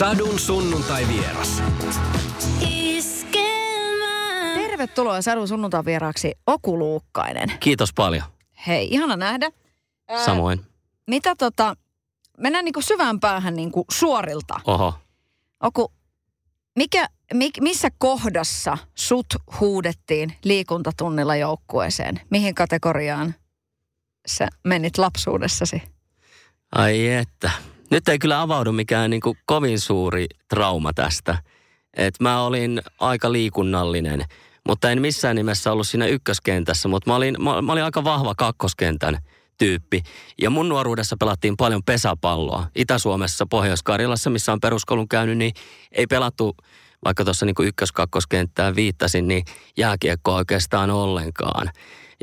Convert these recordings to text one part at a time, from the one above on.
Sadun sunnuntai vieras. Tervetuloa Sadun sunnuntai vieraaksi Oku Luukkainen. Kiitos paljon. Hei, ihana nähdä. Ää, Samoin. Mitä tota, mennään niinku syvään päähän niinku suorilta. Oho. Oku, mikä, mik, missä kohdassa sut huudettiin liikuntatunnilla joukkueeseen? Mihin kategoriaan sä menit lapsuudessasi? Ai että. Nyt ei kyllä avaudu mikään niin kuin kovin suuri trauma tästä. Et mä olin aika liikunnallinen, mutta en missään nimessä ollut siinä ykköskentässä, mutta mä olin, mä, mä olin aika vahva kakkoskentän tyyppi. Ja mun nuoruudessa pelattiin paljon pesäpalloa. Itä-Suomessa, Pohjois-Karjalassa, missä on peruskoulun käynyt, niin ei pelattu, vaikka tuossa niin ykkös-kakkoskenttään viittasin, niin jääkiekkoa oikeastaan ollenkaan.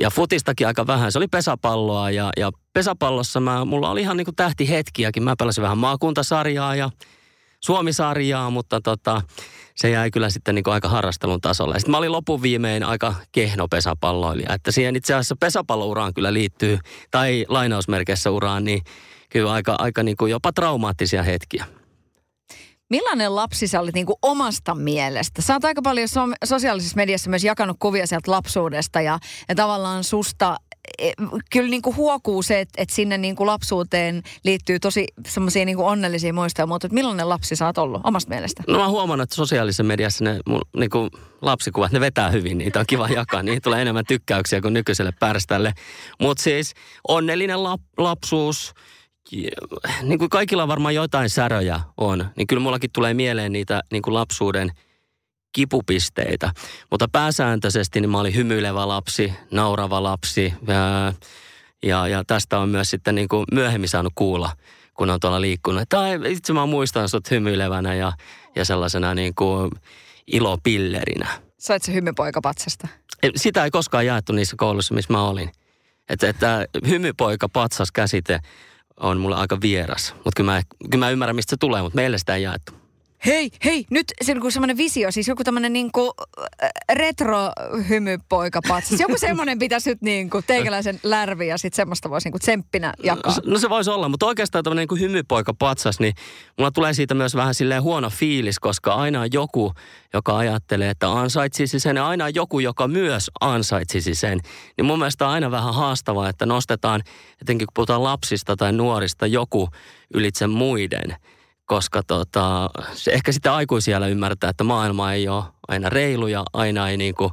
Ja futistakin aika vähän. Se oli pesäpalloa ja, ja pesäpallossa mä, mulla oli ihan niin kuin tähtihetkiäkin. Mä pelasin vähän maakuntasarjaa ja Suomisarjaa, mutta tota, se jäi kyllä sitten niin kuin aika harrastelun tasolle. Sitten mä olin lopun viimein aika kehno pesäpalloilija. Että siihen itse asiassa pesäpallouraan kyllä liittyy, tai lainausmerkeissä uraan, niin kyllä aika, aika niin kuin jopa traumaattisia hetkiä. Millainen lapsi sä olit niin kuin omasta mielestä? Sä oot aika paljon so- sosiaalisessa mediassa myös jakanut kuvia sieltä lapsuudesta ja, ja tavallaan susta e, kyllä niin kuin huokuu se, että, että sinne niin kuin lapsuuteen liittyy tosi semmoisia niin onnellisia muistoja, mutta millainen lapsi sä oot ollut omasta mielestä? No mä huomannut, että sosiaalisessa mediassa ne mun, niin kuin lapsikuvat, ne vetää hyvin, niitä on kiva jakaa. Niihin tulee enemmän tykkäyksiä kuin nykyiselle pärställe. Mutta siis onnellinen lap, lapsuus, niin kuin kaikilla varmaan jotain säröjä on, niin kyllä mullakin tulee mieleen niitä niin kuin lapsuuden kipupisteitä. Mutta pääsääntöisesti niin mä olin hymyilevä lapsi, naurava lapsi ja, ja, ja tästä on myös sitten niin kuin myöhemmin saanut kuulla, kun on tuolla liikkunut. Tai itse mä muistan sut hymyilevänä ja, ja sellaisena niin kuin ilopillerinä. Sait se hymypoika patsasta? Sitä ei koskaan jaettu niissä kouluissa, missä mä olin. Että, että hymypoika patsas käsite on mulle aika vieras. Mutta kyllä mä, kyllä mä ymmärrän, mistä se tulee, mutta meille sitä ei jaettu. Hei, hei, nyt se on semmoinen visio, siis joku tämmöinen niinku retro hymypoikapatsas. Joku semmoinen pitäisi nyt niinku teikäläisen lärvi ja sitten semmoista voisi niinku tsemppinä jakaa. No, no se voisi olla, mutta oikeastaan tämmöinen niinku hymypoikapatsas, niin mulla tulee siitä myös vähän silleen huono fiilis, koska aina on joku, joka ajattelee, että ansaitsisi sen ja aina on joku, joka myös ansaitsisi sen. Niin mun mielestä on aina vähän haastavaa, että nostetaan, etenkin kun puhutaan lapsista tai nuorista, joku ylitse muiden – koska tota, se ehkä sitä aikuisia ymmärtää, että maailma ei ole aina reilu ja aina ei niin kuin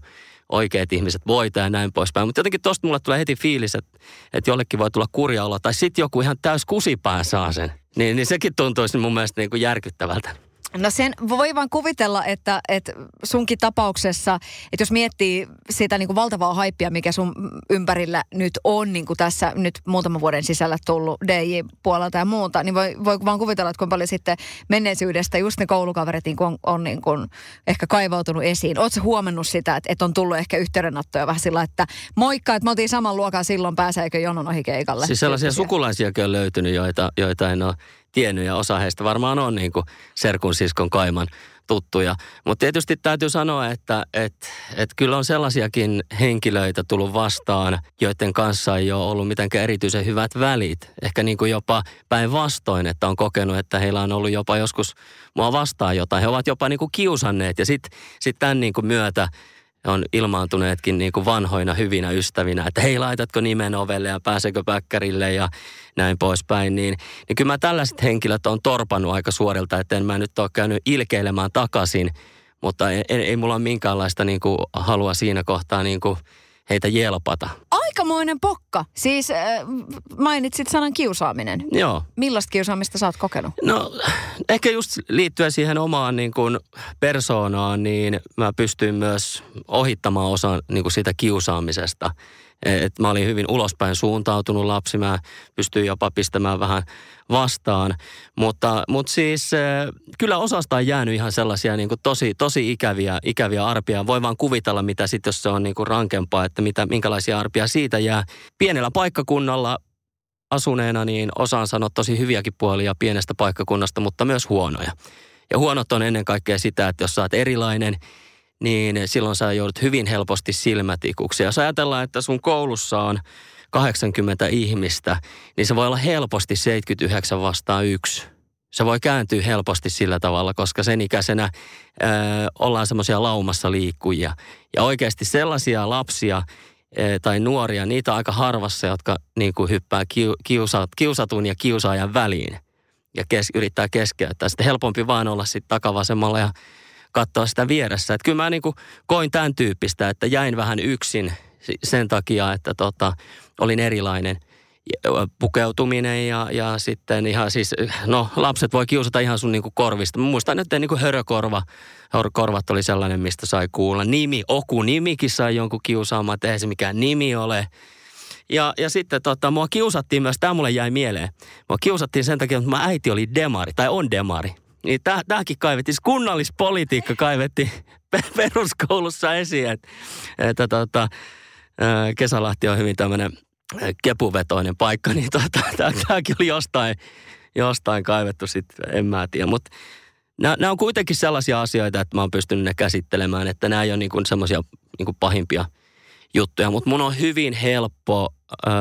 oikeat ihmiset voita ja näin poispäin. Mutta jotenkin tosta mulle tulee heti fiilis, että, että jollekin voi tulla kurja olla. Tai sitten joku ihan täys kusipää saa sen. Niin, niin sekin tuntuisi mun mielestä niin kuin järkyttävältä. No sen voi vaan kuvitella, että, että sunkin tapauksessa, että jos miettii sitä niin kuin valtavaa haippia, mikä sun ympärillä nyt on niin kuin tässä nyt muutaman vuoden sisällä tullut DJ-puolelta ja muuta, niin voi, voi vaan kuvitella, että kuinka paljon sitten menneisyydestä just ne koulukaverit niin kuin on, on niin kuin ehkä kaivautunut esiin. Oletko huomannut sitä, että, että on tullut ehkä yhteydenottoja vähän sillä, että moikka, että me oltiin saman luokan silloin, pääseekö jonon ohi keikalle? Siis sellaisia sukulaisiakin on löytynyt, joita, joita en ole tiennyt ja osa heistä varmaan on niin kuin serkun siskon kaiman tuttuja. Mutta tietysti täytyy sanoa, että et, et kyllä on sellaisiakin henkilöitä tullut vastaan, joiden kanssa ei ole ollut mitenkään erityisen hyvät välit. Ehkä niin kuin jopa päinvastoin, että on kokenut, että heillä on ollut jopa joskus mua vastaan jotain. He ovat jopa niin kuin kiusanneet ja sitten sit tämän niin kuin myötä on ilmaantuneetkin niin kuin vanhoina hyvinä ystävinä, että hei laitatko nimen ovelle ja pääsekö päkkärille ja näin poispäin, niin, niin kyllä mä tällaiset henkilöt on torpannut aika suorilta, että en mä nyt ole käynyt ilkeilemään takaisin, mutta ei, ei mulla ole minkäänlaista niin kuin halua siinä kohtaa niin kuin heitä jelpata. Aikamoinen pokka. Siis äh, mainitsit sanan kiusaaminen. Joo. Millaista kiusaamista sä oot kokenut? No ehkä just liittyen siihen omaan niin kuin persoonaan, niin mä pystyin myös ohittamaan osan niin kuin sitä kiusaamisesta. Et mä olin hyvin ulospäin suuntautunut lapsi, mä pystyin jopa pistämään vähän vastaan. Mutta, mutta siis kyllä osasta on jäänyt ihan sellaisia niin kuin tosi, tosi ikäviä, ikäviä arpia. Voi vaan kuvitella, mitä sitten, jos se on niin kuin rankempaa, että mitä, minkälaisia arpia siitä jää. Pienellä paikkakunnalla asuneena, niin osaan sanoa tosi hyviäkin puolia pienestä paikkakunnasta, mutta myös huonoja. Ja huonot on ennen kaikkea sitä, että jos sä oot erilainen, niin silloin sä joudut hyvin helposti silmätikuksi. Ja jos ajatellaan, että sun koulussa on 80 ihmistä, niin se voi olla helposti 79 vastaan yksi se voi kääntyä helposti sillä tavalla, koska sen ikäisenä ö, ollaan semmoisia laumassa liikkujia. Ja oikeasti sellaisia lapsia ö, tai nuoria, niitä aika harvassa, jotka niin kuin hyppää kiu, kiusa, kiusatun ja kiusaajan väliin ja kes, yrittää keskeyttää. Sitten helpompi vaan olla sitten takavasemmalla ja katsoa sitä vieressä. Että kyllä mä niin kuin koin tämän tyyppistä, että jäin vähän yksin sen takia, että tota, olin erilainen – pukeutuminen ja, ja sitten ihan siis, no lapset voi kiusata ihan sun niinku korvista. Mä muistan, että niinku hörökorva, korvat oli sellainen, mistä sai kuulla. Nimi, Oku nimikin sai jonkun kiusaamaan, että eihän se mikään nimi ole. Ja, ja sitten tota, mua kiusattiin myös, tämä mulle jäi mieleen. Mua kiusattiin sen takia, että mä äiti oli demari, tai on demari. Niin tämäkin kaivettiin, siis kunnallispolitiikka kaivettiin peruskoulussa esiin, että, että tota, Kesälahti on hyvin tämmöinen kepuvetoinen paikka, niin tota, tämäkin oli jostain, jostain kaivettu sitten, en mä tiedä. Mutta nämä on kuitenkin sellaisia asioita, että mä oon pystynyt ne käsittelemään, että nämä ei ole niinku semmoisia niinku pahimpia juttuja. Mutta mun on hyvin helppo öö,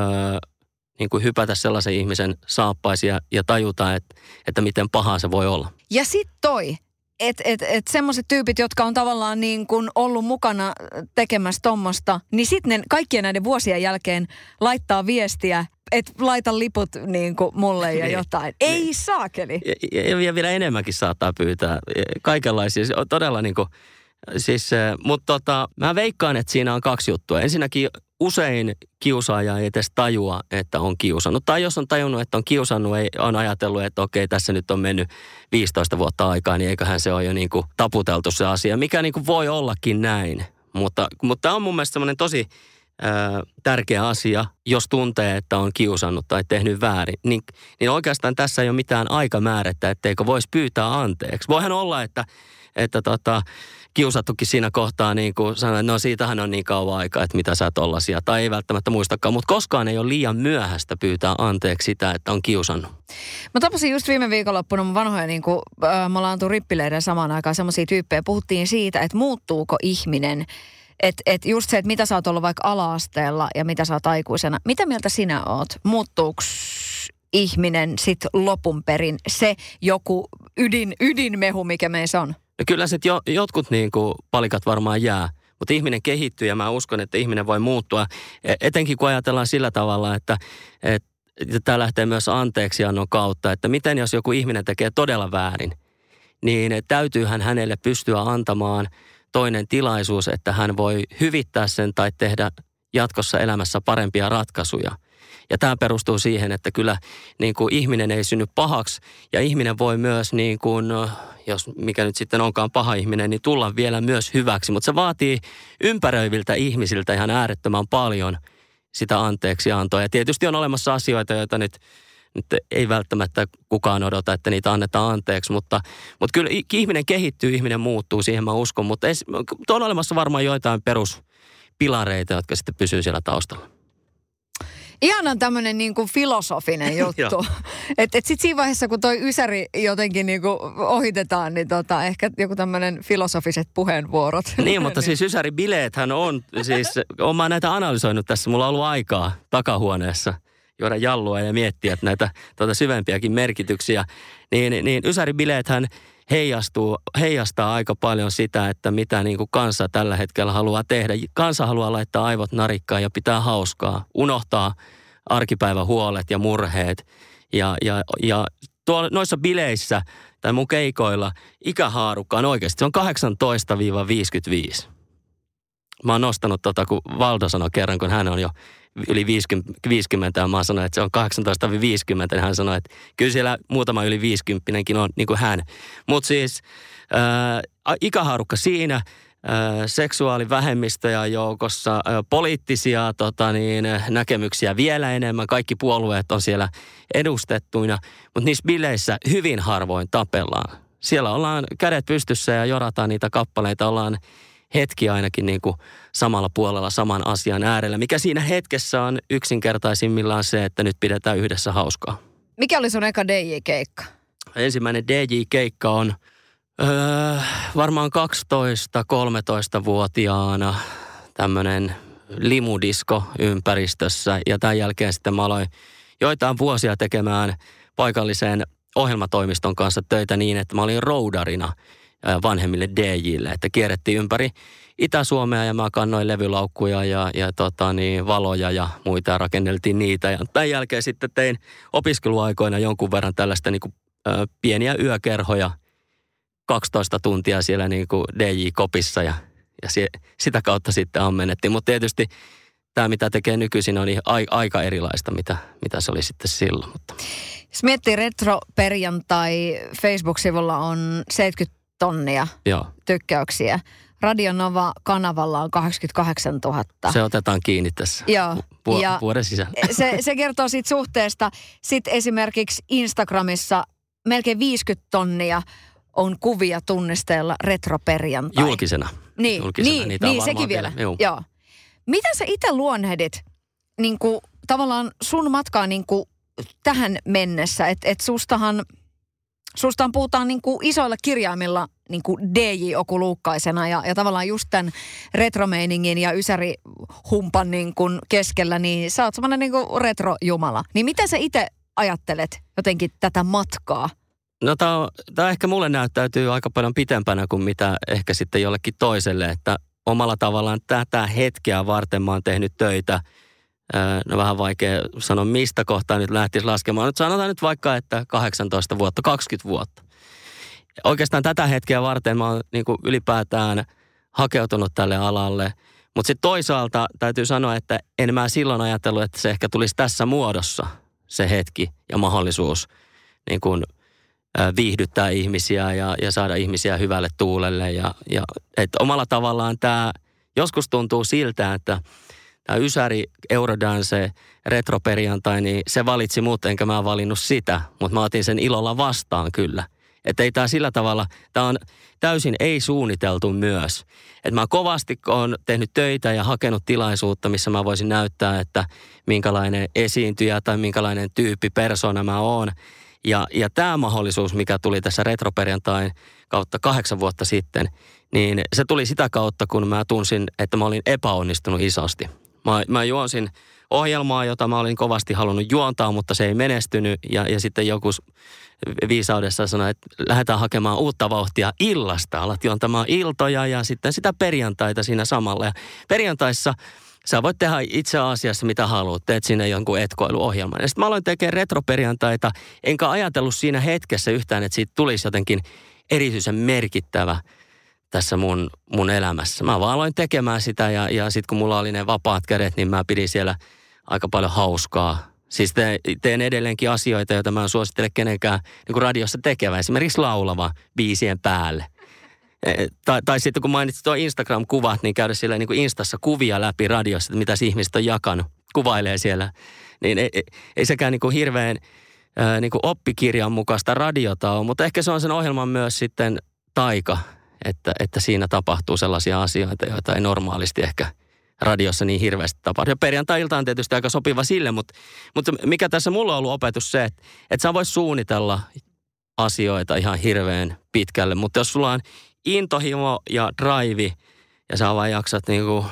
niinku hypätä sellaisen ihmisen saappaisia ja tajuta, että, että miten pahaa se voi olla. Ja sitten toi, että et, et semmoiset tyypit, jotka on tavallaan niin kuin ollut mukana tekemässä tuommoista, niin sitten ne kaikkien näiden vuosien jälkeen laittaa viestiä, että laita liput niin kuin mulle ja niin. jotain. Ei niin. saakeli. Ja, ja vielä enemmänkin saattaa pyytää. Kaikenlaisia. Todella niin kuin, siis, mutta tota, mä veikkaan, että siinä on kaksi juttua. Ensinnäkin usein kiusaaja ei edes tajua, että on kiusannut. Tai jos on tajunnut, että on kiusannut, ei, on ajatellut, että okei, tässä nyt on mennyt 15 vuotta aikaa, niin eiköhän se ole jo niin kuin taputeltu se asia, mikä niin kuin voi ollakin näin. Mutta, mutta tämä on mun mielestä semmoinen tosi ää, tärkeä asia, jos tuntee, että on kiusannut tai tehnyt väärin. Niin, niin oikeastaan tässä ei ole mitään aikamäärettä, etteikö voisi pyytää anteeksi. Voihan olla, että, että tota, kiusattukin siinä kohtaa niin kuin sanoin, että no siitähän on niin kauan aikaa, että mitä sä tollasia. Tai ei välttämättä muistakaan, mutta koskaan ei ole liian myöhäistä pyytää anteeksi sitä, että on kiusannut. Mä tapasin just viime viikonloppuna mun vanhoja, niin kuin, äh, mä ollaan rippileiden samaan aikaan semmoisia tyyppejä. Puhuttiin siitä, että muuttuuko ihminen että et just se, että mitä sä oot ollut vaikka ala-asteella ja mitä sä oot aikuisena. Mitä mieltä sinä oot? Muuttuuko ihminen sit lopun perin se joku ydin, ydinmehu, mikä meissä on? No kyllä se jo, jotkut niin kuin palikat varmaan jää, mutta ihminen kehittyy ja mä uskon, että ihminen voi muuttua. E, etenkin kun ajatellaan sillä tavalla, että, että tämä lähtee myös anteeksiannon kautta, että miten jos joku ihminen tekee todella väärin, niin täytyyhän hänelle pystyä antamaan toinen tilaisuus, että hän voi hyvittää sen tai tehdä jatkossa elämässä parempia ratkaisuja – ja tämä perustuu siihen, että kyllä niin kuin ihminen ei synny pahaksi ja ihminen voi myös, niin kuin, jos mikä nyt sitten onkaan paha ihminen, niin tulla vielä myös hyväksi. Mutta se vaatii ympäröiviltä ihmisiltä ihan äärettömän paljon sitä anteeksiantoa. Ja tietysti on olemassa asioita, joita nyt nyt ei välttämättä kukaan odota, että niitä annetaan anteeksi, mutta, mutta kyllä ihminen kehittyy, ihminen muuttuu, siihen mä uskon, mutta on olemassa varmaan joitain peruspilareita, jotka sitten pysyy siellä taustalla. Ihanan tämmöinen niin kuin filosofinen juttu. että et sitten siinä vaiheessa, kun toi Ysäri jotenkin niin kuin ohitetaan, niin tota, ehkä joku tämmöinen filosofiset puheenvuorot. Niin, mutta niin. siis Ysäri bileethän on, siis olen näitä analysoinut tässä, mulla on ollut aikaa takahuoneessa juoda jallua ja miettiä näitä tuota syvempiäkin merkityksiä. Niin, niin Ysäri bileethän heijastuu, heijastaa aika paljon sitä, että mitä niin kuin kansa tällä hetkellä haluaa tehdä. Kansa haluaa laittaa aivot narikkaan ja pitää hauskaa, unohtaa arkipäivän huolet ja murheet. Ja, ja, ja tuolla, noissa bileissä tai mun keikoilla ikähaarukka on oikeasti, se on 18-55. Mä oon nostanut tota, kun Valdo sanoi kerran, kun hän on jo yli 50, 50 ja mä sanoin, että se on 18-50, niin hän sanoi, että kyllä siellä muutama yli 50 on niin kuin hän. Mutta siis äh, ikähaarukka siinä, äh, seksuaalivähemmistöjä joukossa, äh, poliittisia tota niin, näkemyksiä vielä enemmän, kaikki puolueet on siellä edustettuina, mutta niissä bileissä hyvin harvoin tapellaan. Siellä ollaan kädet pystyssä ja jorataan niitä kappaleita, ollaan hetki ainakin niin kuin samalla puolella saman asian äärellä, mikä siinä hetkessä on yksinkertaisimmillaan se, että nyt pidetään yhdessä hauskaa. Mikä oli sun eka DJ-keikka? Ensimmäinen DJ-keikka on öö, varmaan 12-13-vuotiaana tämmöinen limudisko ympäristössä ja tämän jälkeen sitten mä aloin joitain vuosia tekemään paikalliseen ohjelmatoimiston kanssa töitä niin, että mä olin roudarina vanhemmille DJille, että kierrettiin ympäri Itä-Suomea ja mä kannoin levylaukkuja ja, ja tota, niin, valoja ja muita ja rakenneltiin niitä. Ja tämän jälkeen sitten tein opiskeluaikoina jonkun verran tällaista niin kuin, ö, pieniä yökerhoja, 12 tuntia siellä niin kuin DJ-kopissa ja, ja sie, sitä kautta sitten ammennettiin. Mutta tietysti tämä, mitä tekee nykyisin, on aika erilaista, mitä, mitä se oli sitten silloin. Mutta. Jos miettii retro-perjantai, Facebook-sivulla on 70 tonnia Joo. tykkäyksiä. Radionova-kanavalla on 88 000. Se otetaan kiinni tässä Joo. Vu- ja vuoden sisällä. Se, se kertoo siitä suhteesta. Sitten esimerkiksi Instagramissa melkein 50 tonnia on kuvia tunnisteella retroperjantai. Julkisena. Niin, Julkisena. niin, niin sekin vielä. Joo. Joo. Mitä sä itse luonnehdit niin kuin, tavallaan sun matkaa niin kuin, tähän mennessä? Että et sustahan, sustahan puhutaan niin kuin isoilla kirjaimilla niin kuin DJ Oku Luukkaisena ja, ja tavallaan just tämän retromeiningin ja ysärihumpan niin kuin keskellä, niin sä oot semmoinen niin kuin retrojumala. Niin miten sä itse ajattelet jotenkin tätä matkaa? No tämä ehkä mulle näyttäytyy aika paljon pitempänä kuin mitä ehkä sitten jollekin toiselle, että omalla tavallaan tätä hetkeä varten mä oon tehnyt töitä. No vähän vaikea sanoa, mistä kohtaa nyt lähtisi laskemaan. Nyt sanotaan nyt vaikka, että 18 vuotta, 20 vuotta. Oikeastaan tätä hetkeä varten mä oon niin kuin ylipäätään hakeutunut tälle alalle. Mutta sitten toisaalta täytyy sanoa, että en mä silloin ajatellut, että se ehkä tulisi tässä muodossa se hetki ja mahdollisuus niin kuin – viihdyttää ihmisiä ja, ja saada ihmisiä hyvälle tuulelle. Ja, ja, et omalla tavallaan tämä joskus tuntuu siltä, että tämä Ysäri Eurodance retroperjantai, niin se valitsi mut, enkä mä valinnut sitä, mutta mä otin sen ilolla vastaan kyllä. Että ei tämä sillä tavalla, tämä on täysin ei-suunniteltu myös. Että mä kovasti on tehnyt töitä ja hakenut tilaisuutta, missä mä voisin näyttää, että minkälainen esiintyjä tai minkälainen tyyppi, persona mä oon. Ja, ja tämä mahdollisuus, mikä tuli tässä retroperjantain kautta kahdeksan vuotta sitten, niin se tuli sitä kautta, kun mä tunsin, että mä olin epäonnistunut isosti. Mä, mä juonsin ohjelmaa, jota mä olin kovasti halunnut juontaa, mutta se ei menestynyt. Ja, ja sitten joku viisaudessa sanoi, että lähdetään hakemaan uutta vauhtia illasta. Alat juontamaan iltoja ja sitten sitä perjantaita siinä samalla. Ja perjantaissa Sä voit tehdä itse asiassa mitä haluat, teet sinne jonkun etkoiluohjelman. Ja sitten mä aloin tekemään retroperjantaita, enkä ajatellut siinä hetkessä yhtään, että siitä tulisi jotenkin erityisen merkittävä tässä mun, mun elämässä. Mä vaan aloin tekemään sitä ja, ja sitten kun mulla oli ne vapaat kädet, niin mä pidin siellä aika paljon hauskaa. Siis te, teen edelleenkin asioita, joita mä en suosittele kenenkään niin kuin radiossa tekevä. Esimerkiksi laulava biisien päälle. Eh, tai, tai sitten kun mainitsit tuo Instagram-kuvat, niin käydä siellä niin kuin Instassa kuvia läpi radiossa, että mitä ihmiset on jakanut, kuvailee siellä. Niin ei, ei, ei sekään niin kuin hirveän niin kuin oppikirjan mukaista radiota ole, mutta ehkä se on sen ohjelman myös sitten taika, että, että siinä tapahtuu sellaisia asioita, joita ei normaalisti ehkä radiossa niin hirveästi tapahdu. Ja perjantai-ilta on tietysti aika sopiva sille, mutta, mutta mikä tässä mulla on ollut opetus se, että, että sä vois suunnitella asioita ihan hirveän pitkälle, mutta jos sulla on intohimo ja drive ja sä vaan jaksat niinku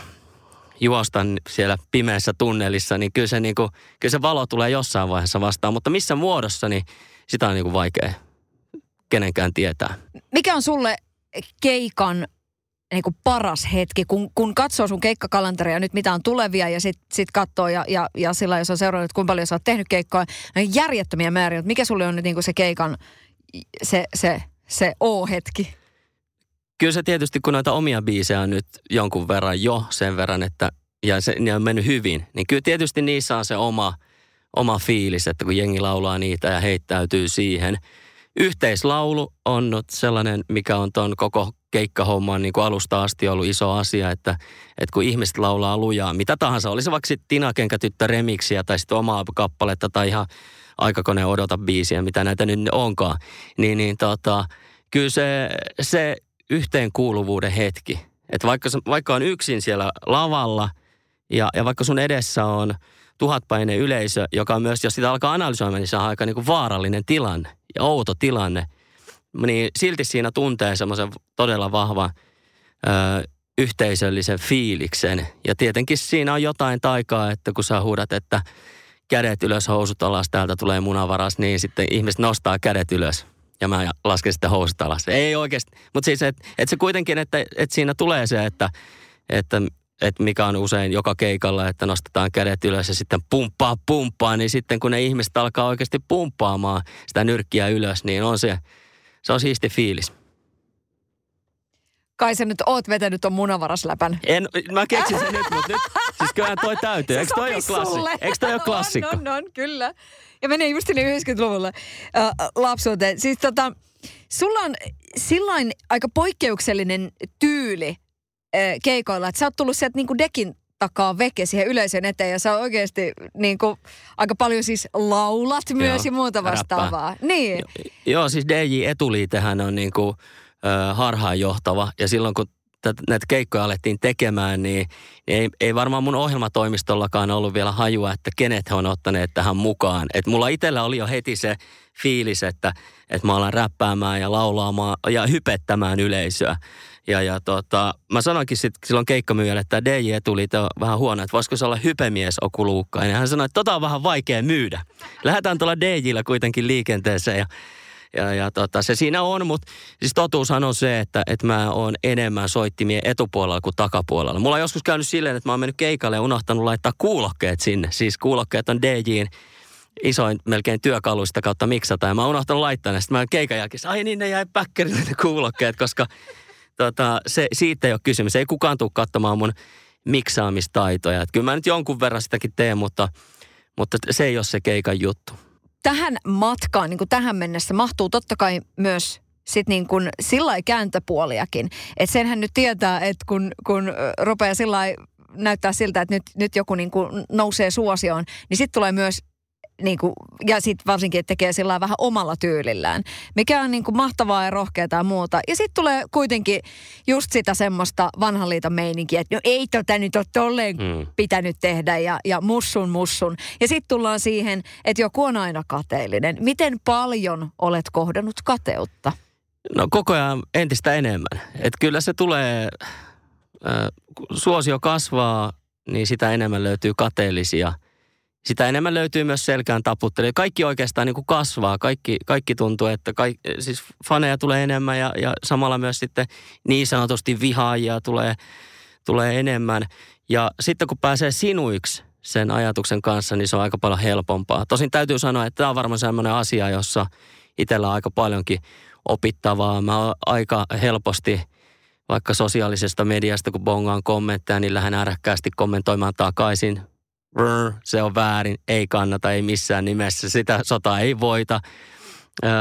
juosta siellä pimeässä tunnelissa, niin kyllä se, niinku, kyllä se valo tulee jossain vaiheessa vastaan. Mutta missä muodossa, niin sitä on niinku vaikea kenenkään tietää. Mikä on sulle keikan niin kuin paras hetki, kun, kun katsoo sun keikkakalenteria nyt mitä on tulevia ja sitten sit katsoo ja, ja, ja sillä jos on seurannut, kuinka paljon sä oot tehnyt keikkoa, niin järjettömiä määriä. Mikä sulle on nyt niin kuin se keikan, se, se, se O-hetki? Kyllä se tietysti, kun noita omia biisejä on nyt jonkun verran jo sen verran, että ja se ne on mennyt hyvin, niin kyllä tietysti niissä on se oma, oma fiilis, että kun jengi laulaa niitä ja heittäytyy siihen. Yhteislaulu on sellainen, mikä on tuon koko keikkahomman niin kuin alusta asti ollut iso asia, että, että kun ihmiset laulaa lujaa, mitä tahansa, oli se vaikka sitten Tina Kenkätyttö remiksiä tai sitten omaa kappaletta tai ihan aikakone odota biisiä, mitä näitä nyt onkaan, niin, niin tota, kyllä se, se yhteenkuuluvuuden hetki. Että vaikka, vaikka on yksin siellä lavalla ja, ja vaikka sun edessä on tuhatpainen yleisö, joka on myös, jos sitä alkaa analysoimaan, niin se on aika niin kuin vaarallinen tilanne ja outo tilanne. Niin silti siinä tuntee semmoisen todella vahvan ö, yhteisöllisen fiiliksen. Ja tietenkin siinä on jotain taikaa, että kun sä huudat, että kädet ylös, housut alas, täältä tulee munavaras, niin sitten ihmiset nostaa kädet ylös ja mä lasken sitten housut alas. Ei oikeasti, mutta siis, että et se kuitenkin, että et siinä tulee se, että, että että mikä on usein joka keikalla, että nostetaan kädet ylös ja sitten pumppaa, pumppaa, niin sitten kun ne ihmiset alkaa oikeasti pumppaamaan sitä nyrkkiä ylös, niin on se, se on siisti fiilis. Kai sä nyt oot vetänyt ton munavarasläpän. En, mä keksin sen nyt, mutta nyt, siis kyllähän toi täytyy. Eikö toi ole klassikko? Eikö toi ole klassikko? On, on, on, kyllä. Ja menee just sinne 90-luvulle äh, lapsuuteen. Siis tota, sulla on sillain aika poikkeuksellinen tyyli keikoilla, että sä oot tullut sieltä niinku dekin takaa veke siihen yleisön eteen ja sä oikeasti niin kuin, aika paljon siis laulat myös Joo, ja muuta vastaavaa. Räppää. Niin. Jo, joo, siis DJ Etuliitehän on niin kuin, äh, harhaanjohtava ja silloin kun näitä keikkoja alettiin tekemään, niin, niin ei, ei varmaan mun ohjelmatoimistollakaan ollut vielä hajua, että kenet he on ottaneet tähän mukaan. Et mulla itsellä oli jo heti se fiilis, että, että mä alan räppäämään ja laulaamaan ja hypettämään yleisöä. Ja, ja tota, mä sanoinkin sit, silloin keikkamyyjälle, että DJ tuli vähän huono, että voisiko se olla hypemies okuluukka. Ja hän sanoi, että tota on vähän vaikea myydä. Lähdetään tuolla DJllä kuitenkin liikenteeseen ja ja, ja tota, se siinä on, mutta siis totuushan on se, että, että mä oon enemmän soittimien etupuolella kuin takapuolella. Mulla on joskus käynyt silleen, että mä oon mennyt keikalle ja unohtanut laittaa kuulokkeet sinne. Siis kuulokkeet on DJin isoin melkein työkaluista kautta miksata. Ja mä oon unohtanut laittaa ne. Sitten mä keikan jälkeen, ai niin ne jäi päkkärille ne kuulokkeet, koska tota, se, siitä ei ole kysymys. Ei kukaan tule katsomaan mun miksaamistaitoja. Et kyllä mä nyt jonkun verran sitäkin teen, mutta, mutta se ei ole se keikan juttu tähän matkaan, niin kuin tähän mennessä, mahtuu totta kai myös sit niin kuin sillä kääntöpuoliakin. Että senhän nyt tietää, että kun, kun rupeaa sillä näyttää siltä, että nyt, nyt joku niin kuin nousee suosioon, niin sitten tulee myös niin kuin, ja sitten varsinkin, että tekee sillä vähän omalla tyylillään, mikä on niin kuin mahtavaa ja rohkeaa ja muuta. Ja sitten tulee kuitenkin just sitä semmoista vanhan liiton meininkiä, että no ei tota nyt ole tolleen mm. pitänyt tehdä ja, ja mussun mussun. Ja sitten tullaan siihen, että joku on aina kateellinen. Miten paljon olet kohdannut kateutta? No koko ajan entistä enemmän. Että kyllä se tulee, äh, suosio kasvaa, niin sitä enemmän löytyy kateellisia – sitä enemmän löytyy myös selkään taputtelu. Kaikki oikeastaan niin kuin kasvaa. Kaikki, kaikki tuntuu, että kaikki, siis faneja tulee enemmän ja, ja samalla myös sitten niin sanotusti vihaajia tulee, tulee enemmän. Ja sitten kun pääsee sinuiksi sen ajatuksen kanssa, niin se on aika paljon helpompaa. Tosin täytyy sanoa, että tämä on varmaan sellainen asia, jossa itsellä on aika paljonkin opittavaa. Mä oon aika helposti vaikka sosiaalisesta mediasta, kun bongaan kommentteja, niin lähden äräkkäästi kommentoimaan takaisin se on väärin, ei kannata, ei missään nimessä, sitä sotaa ei voita. Öö,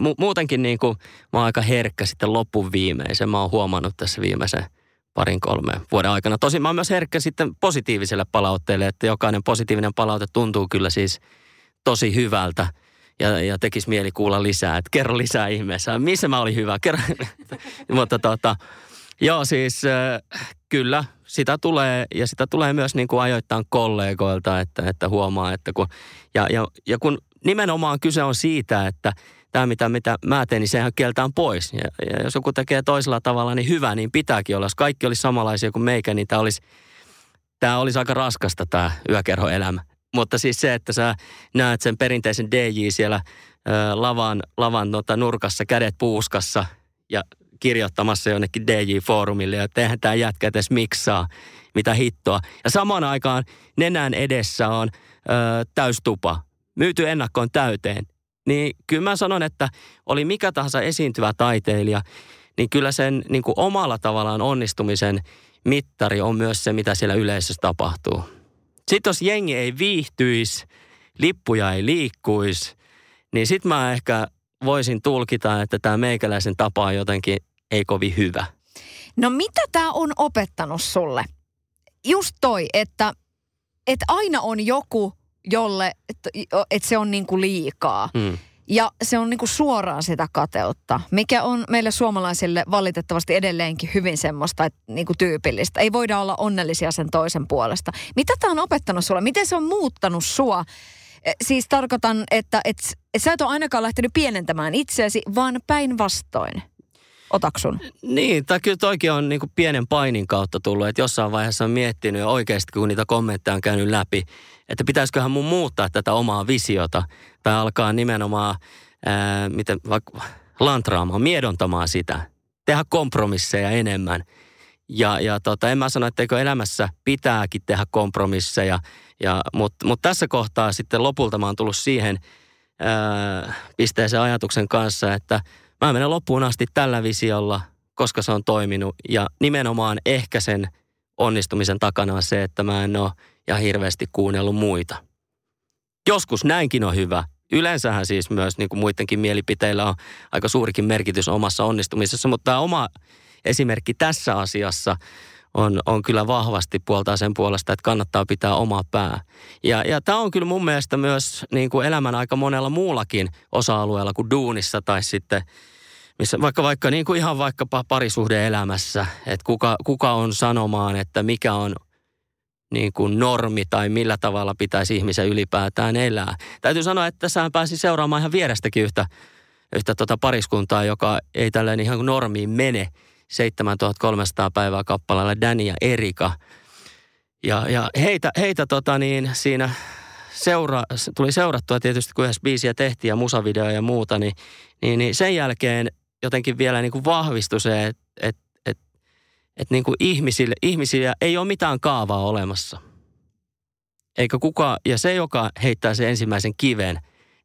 mu- muutenkin niin kuin, mä oon aika herkkä sitten lopun viimeisen, mä oon huomannut tässä viimeisen parin kolme vuoden aikana. Tosin mä oon myös herkkä sitten positiiviselle palautteelle, että jokainen positiivinen palaute tuntuu kyllä siis tosi hyvältä ja, ja tekisi mieli kuulla lisää, että kerro lisää ihmeessä, missä mä olin hyvä, kerro. Mutta tota, Joo, siis kyllä sitä tulee ja sitä tulee myös niin kuin ajoittain kollegoilta, että, että huomaa, että kun, ja, ja, ja kun nimenomaan kyse on siitä, että tämä mitä, mitä mä teen, niin sehän kieltään pois. Ja, ja jos joku tekee toisella tavalla, niin hyvä, niin pitääkin olla. Jos kaikki olisi samanlaisia kuin meikä, niin tämä olisi, tämä olisi aika raskasta tämä yökerhoelämä. Mutta siis se, että sä näet sen perinteisen DJ siellä äh, lavan, lavan tota, nurkassa, kädet puuskassa ja kirjoittamassa jonnekin DJ-foorumille ja tehdään tämä jätkä edes miksaa, mitä hittoa. Ja samaan aikaan nenän edessä on ö, täystupa, myyty ennakkoon täyteen. Niin kyllä mä sanon, että oli mikä tahansa esiintyvä taiteilija, niin kyllä sen niin kuin omalla tavallaan onnistumisen mittari on myös se, mitä siellä yleisössä tapahtuu. Sitten jos jengi ei viihtyisi, lippuja ei liikkuisi, niin sitten mä ehkä voisin tulkita, että tämä meikäläisen tapa on jotenkin ei kovin hyvä. No mitä tämä on opettanut sulle? Just toi, että, että aina on joku, jolle, että, että se on niinku liikaa. Mm. Ja se on niinku suoraan sitä kateutta, mikä on meille suomalaisille valitettavasti edelleenkin hyvin semmoista että niinku tyypillistä. Ei voida olla onnellisia sen toisen puolesta. Mitä tämä on opettanut sulle? Miten se on muuttanut sua? Eh, siis tarkoitan, että et, et sä et ole ainakaan lähtenyt pienentämään itseäsi, vaan päinvastoin. Otaksun. Niin, tai kyllä toikin on niin kuin pienen painin kautta tullut, että jossain vaiheessa on miettinyt oikeasti, kun niitä kommentteja on käynyt läpi, että pitäisiköhän mun muuttaa tätä omaa visiota tai alkaa nimenomaan, ää, miten, vaikka lantraamaan, miedontamaan sitä, tehdä kompromisseja enemmän. Ja, ja tota, en mä sano, etteikö elämässä pitääkin tehdä kompromisseja, ja, mutta mut tässä kohtaa sitten lopulta mä oon tullut siihen ää, pisteeseen ajatuksen kanssa, että mä menen loppuun asti tällä visiolla, koska se on toiminut. Ja nimenomaan ehkä sen onnistumisen takana on se, että mä en ole ja hirveästi kuunnellut muita. Joskus näinkin on hyvä. Yleensähän siis myös niin kuin muidenkin mielipiteillä on aika suurikin merkitys omassa onnistumisessa, mutta tämä oma esimerkki tässä asiassa on, on kyllä vahvasti puoltaa sen puolesta, että kannattaa pitää oma pää. Ja, ja tämä on kyllä mun mielestä myös niin kuin elämän aika monella muullakin osa-alueella kuin duunissa tai sitten missä vaikka, vaikka niin kuin ihan vaikkapa parisuhdeelämässä, että kuka, kuka on sanomaan, että mikä on niin kuin normi tai millä tavalla pitäisi ihmisen ylipäätään elää. Täytyy sanoa, että tässä pääsi seuraamaan ihan vierestäkin yhtä, yhtä tota pariskuntaa, joka ei tällainen ihan normiin mene. 7300 päivää kappaleella Dani ja Erika. Ja, ja heitä, heitä tota niin, siinä seura, tuli seurattua tietysti, kun yhdessä biisiä tehtiin ja musavideo ja muuta, niin, niin, niin sen jälkeen jotenkin vielä niin kuin vahvistui se, että et, et, et niin kuin ihmisille, ihmisillä ei ole mitään kaavaa olemassa. Eikä kuka, ja se, joka heittää sen ensimmäisen kiven,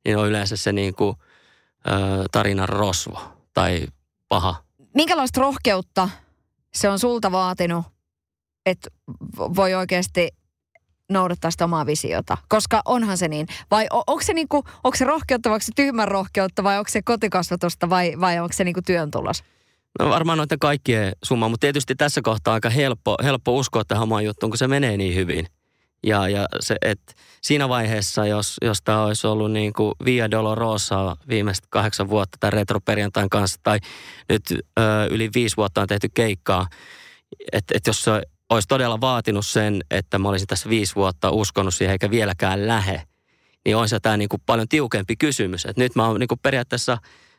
niin on yleensä se niin kuin, ö, tarinan rosvo tai paha. Minkälaista rohkeutta se on sulta vaatinut, että voi oikeasti noudattaa sitä omaa visiota? Koska onhan se niin. Vai on, onko se, niinku, onko se rohkeutta, vai onko se tyhmän rohkeutta, vai onko se kotikasvatusta, vai, vai onko se niinku työn tulos? No varmaan noiden kaikkien summa, mutta tietysti tässä kohtaa aika helppo, helppo uskoa tähän omaan juttuun, kun se menee niin hyvin. Ja, ja se, et siinä vaiheessa, jos, jos tämä olisi ollut niin kuin Via Dolorosa viimeiset kahdeksan vuotta tämän retroperjantain kanssa, tai nyt ö, yli viisi vuotta on tehty keikkaa, että et jos se olisi todella vaatinut sen, että mä olisin tässä viisi vuotta uskonut siihen eikä vieläkään lähe, niin on se tämä niin kuin paljon tiukempi kysymys. Et nyt mä oon niin kuin periaatteessa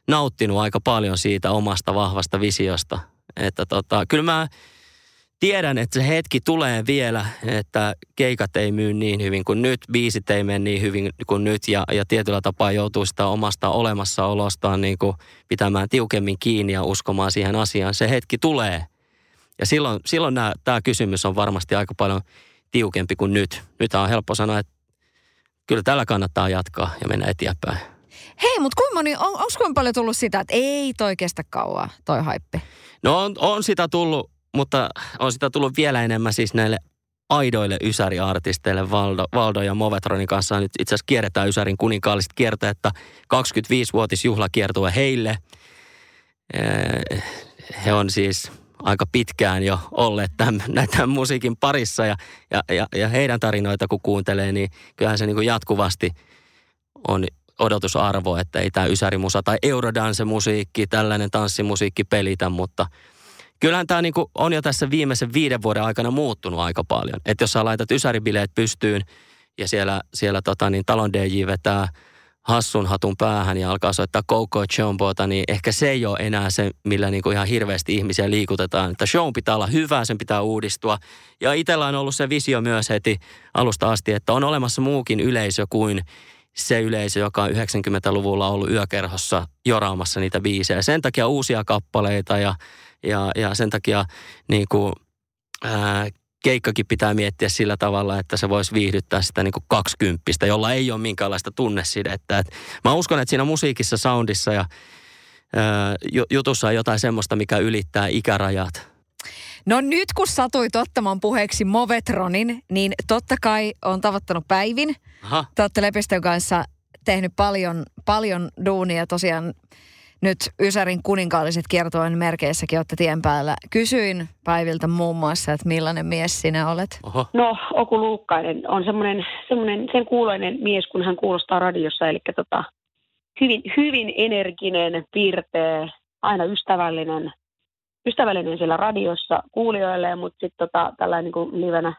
nauttinut aika paljon siitä omasta vahvasta visiosta. Että tota, kyllä mä tiedän, että se hetki tulee vielä, että keikat ei myy niin hyvin kuin nyt, biisit ei mene niin hyvin kuin nyt ja, ja tietyllä tapaa joutuu sitä omasta olemassaolostaan niin kuin pitämään tiukemmin kiinni ja uskomaan siihen asiaan. Se hetki tulee – ja silloin, silloin nämä, tämä kysymys on varmasti aika paljon tiukempi kuin nyt. Nyt on helppo sanoa, että kyllä tällä kannattaa jatkaa ja mennä eteenpäin. Hei, mutta kuinka moni, on, onko kuinka paljon tullut sitä, että ei toi kestä kauaa, toi haippi? No on, on sitä tullut, mutta on sitä tullut vielä enemmän siis näille aidoille Ysäri-artisteille Valdo, Valdo ja Movetronin kanssa. Nyt itse asiassa kierretään Ysärin kuninkaallista kiertäjättä 25-vuotisjuhlakiertue heille. He on siis aika pitkään jo olleet tämän, näitä musiikin parissa ja, ja, ja, ja heidän tarinoita kun kuuntelee, niin kyllähän se niin kuin jatkuvasti on odotusarvo, että ei tämä Ysärimusa tai Eurodance-musiikki, tällainen tanssimusiikki pelitä, mutta kyllähän tämä niin kuin on jo tässä viimeisen viiden vuoden aikana muuttunut aika paljon. Että jos sä laitat Ysäribileet pystyyn ja siellä, siellä tota niin, talon DJ vetää – hassun hatun päähän ja alkaa soittaa Coco Jumboota, niin ehkä se ei ole enää se, millä niin kuin ihan hirveästi ihmisiä liikutetaan. Että show pitää olla hyvä, sen pitää uudistua. Ja itsellä on ollut se visio myös heti alusta asti, että on olemassa muukin yleisö kuin se yleisö, joka on 90-luvulla ollut yökerhossa joraamassa niitä biisejä. Sen takia uusia kappaleita ja, ja, ja sen takia niin kuin, ää, keikkakin pitää miettiä sillä tavalla, että se voisi viihdyttää sitä niin kuin kaksikymppistä, jolla ei ole minkäänlaista tunnesidettä. Et mä uskon, että siinä musiikissa, soundissa ja ää, jutussa on jotain semmoista, mikä ylittää ikärajat. No nyt kun satuit ottamaan puheeksi Movetronin, niin totta kai on tavoittanut Päivin. Aha. Te olette Lepistön kanssa tehnyt paljon, paljon duunia tosiaan nyt Ysärin kuninkaalliset kiertojen merkeissäkin olette tien päällä. Kysyin Päiviltä muun muassa, että millainen mies sinä olet? Oho. No, Oku Luukkainen on semmoinen, semmoinen sen kuuloinen mies, kun hän kuulostaa radiossa. Eli tota, hyvin, hyvin energinen, piirteä, aina ystävällinen, ystävällinen siellä radiossa kuulijoille, mutta sitten tota, tällainen niin kuin livenä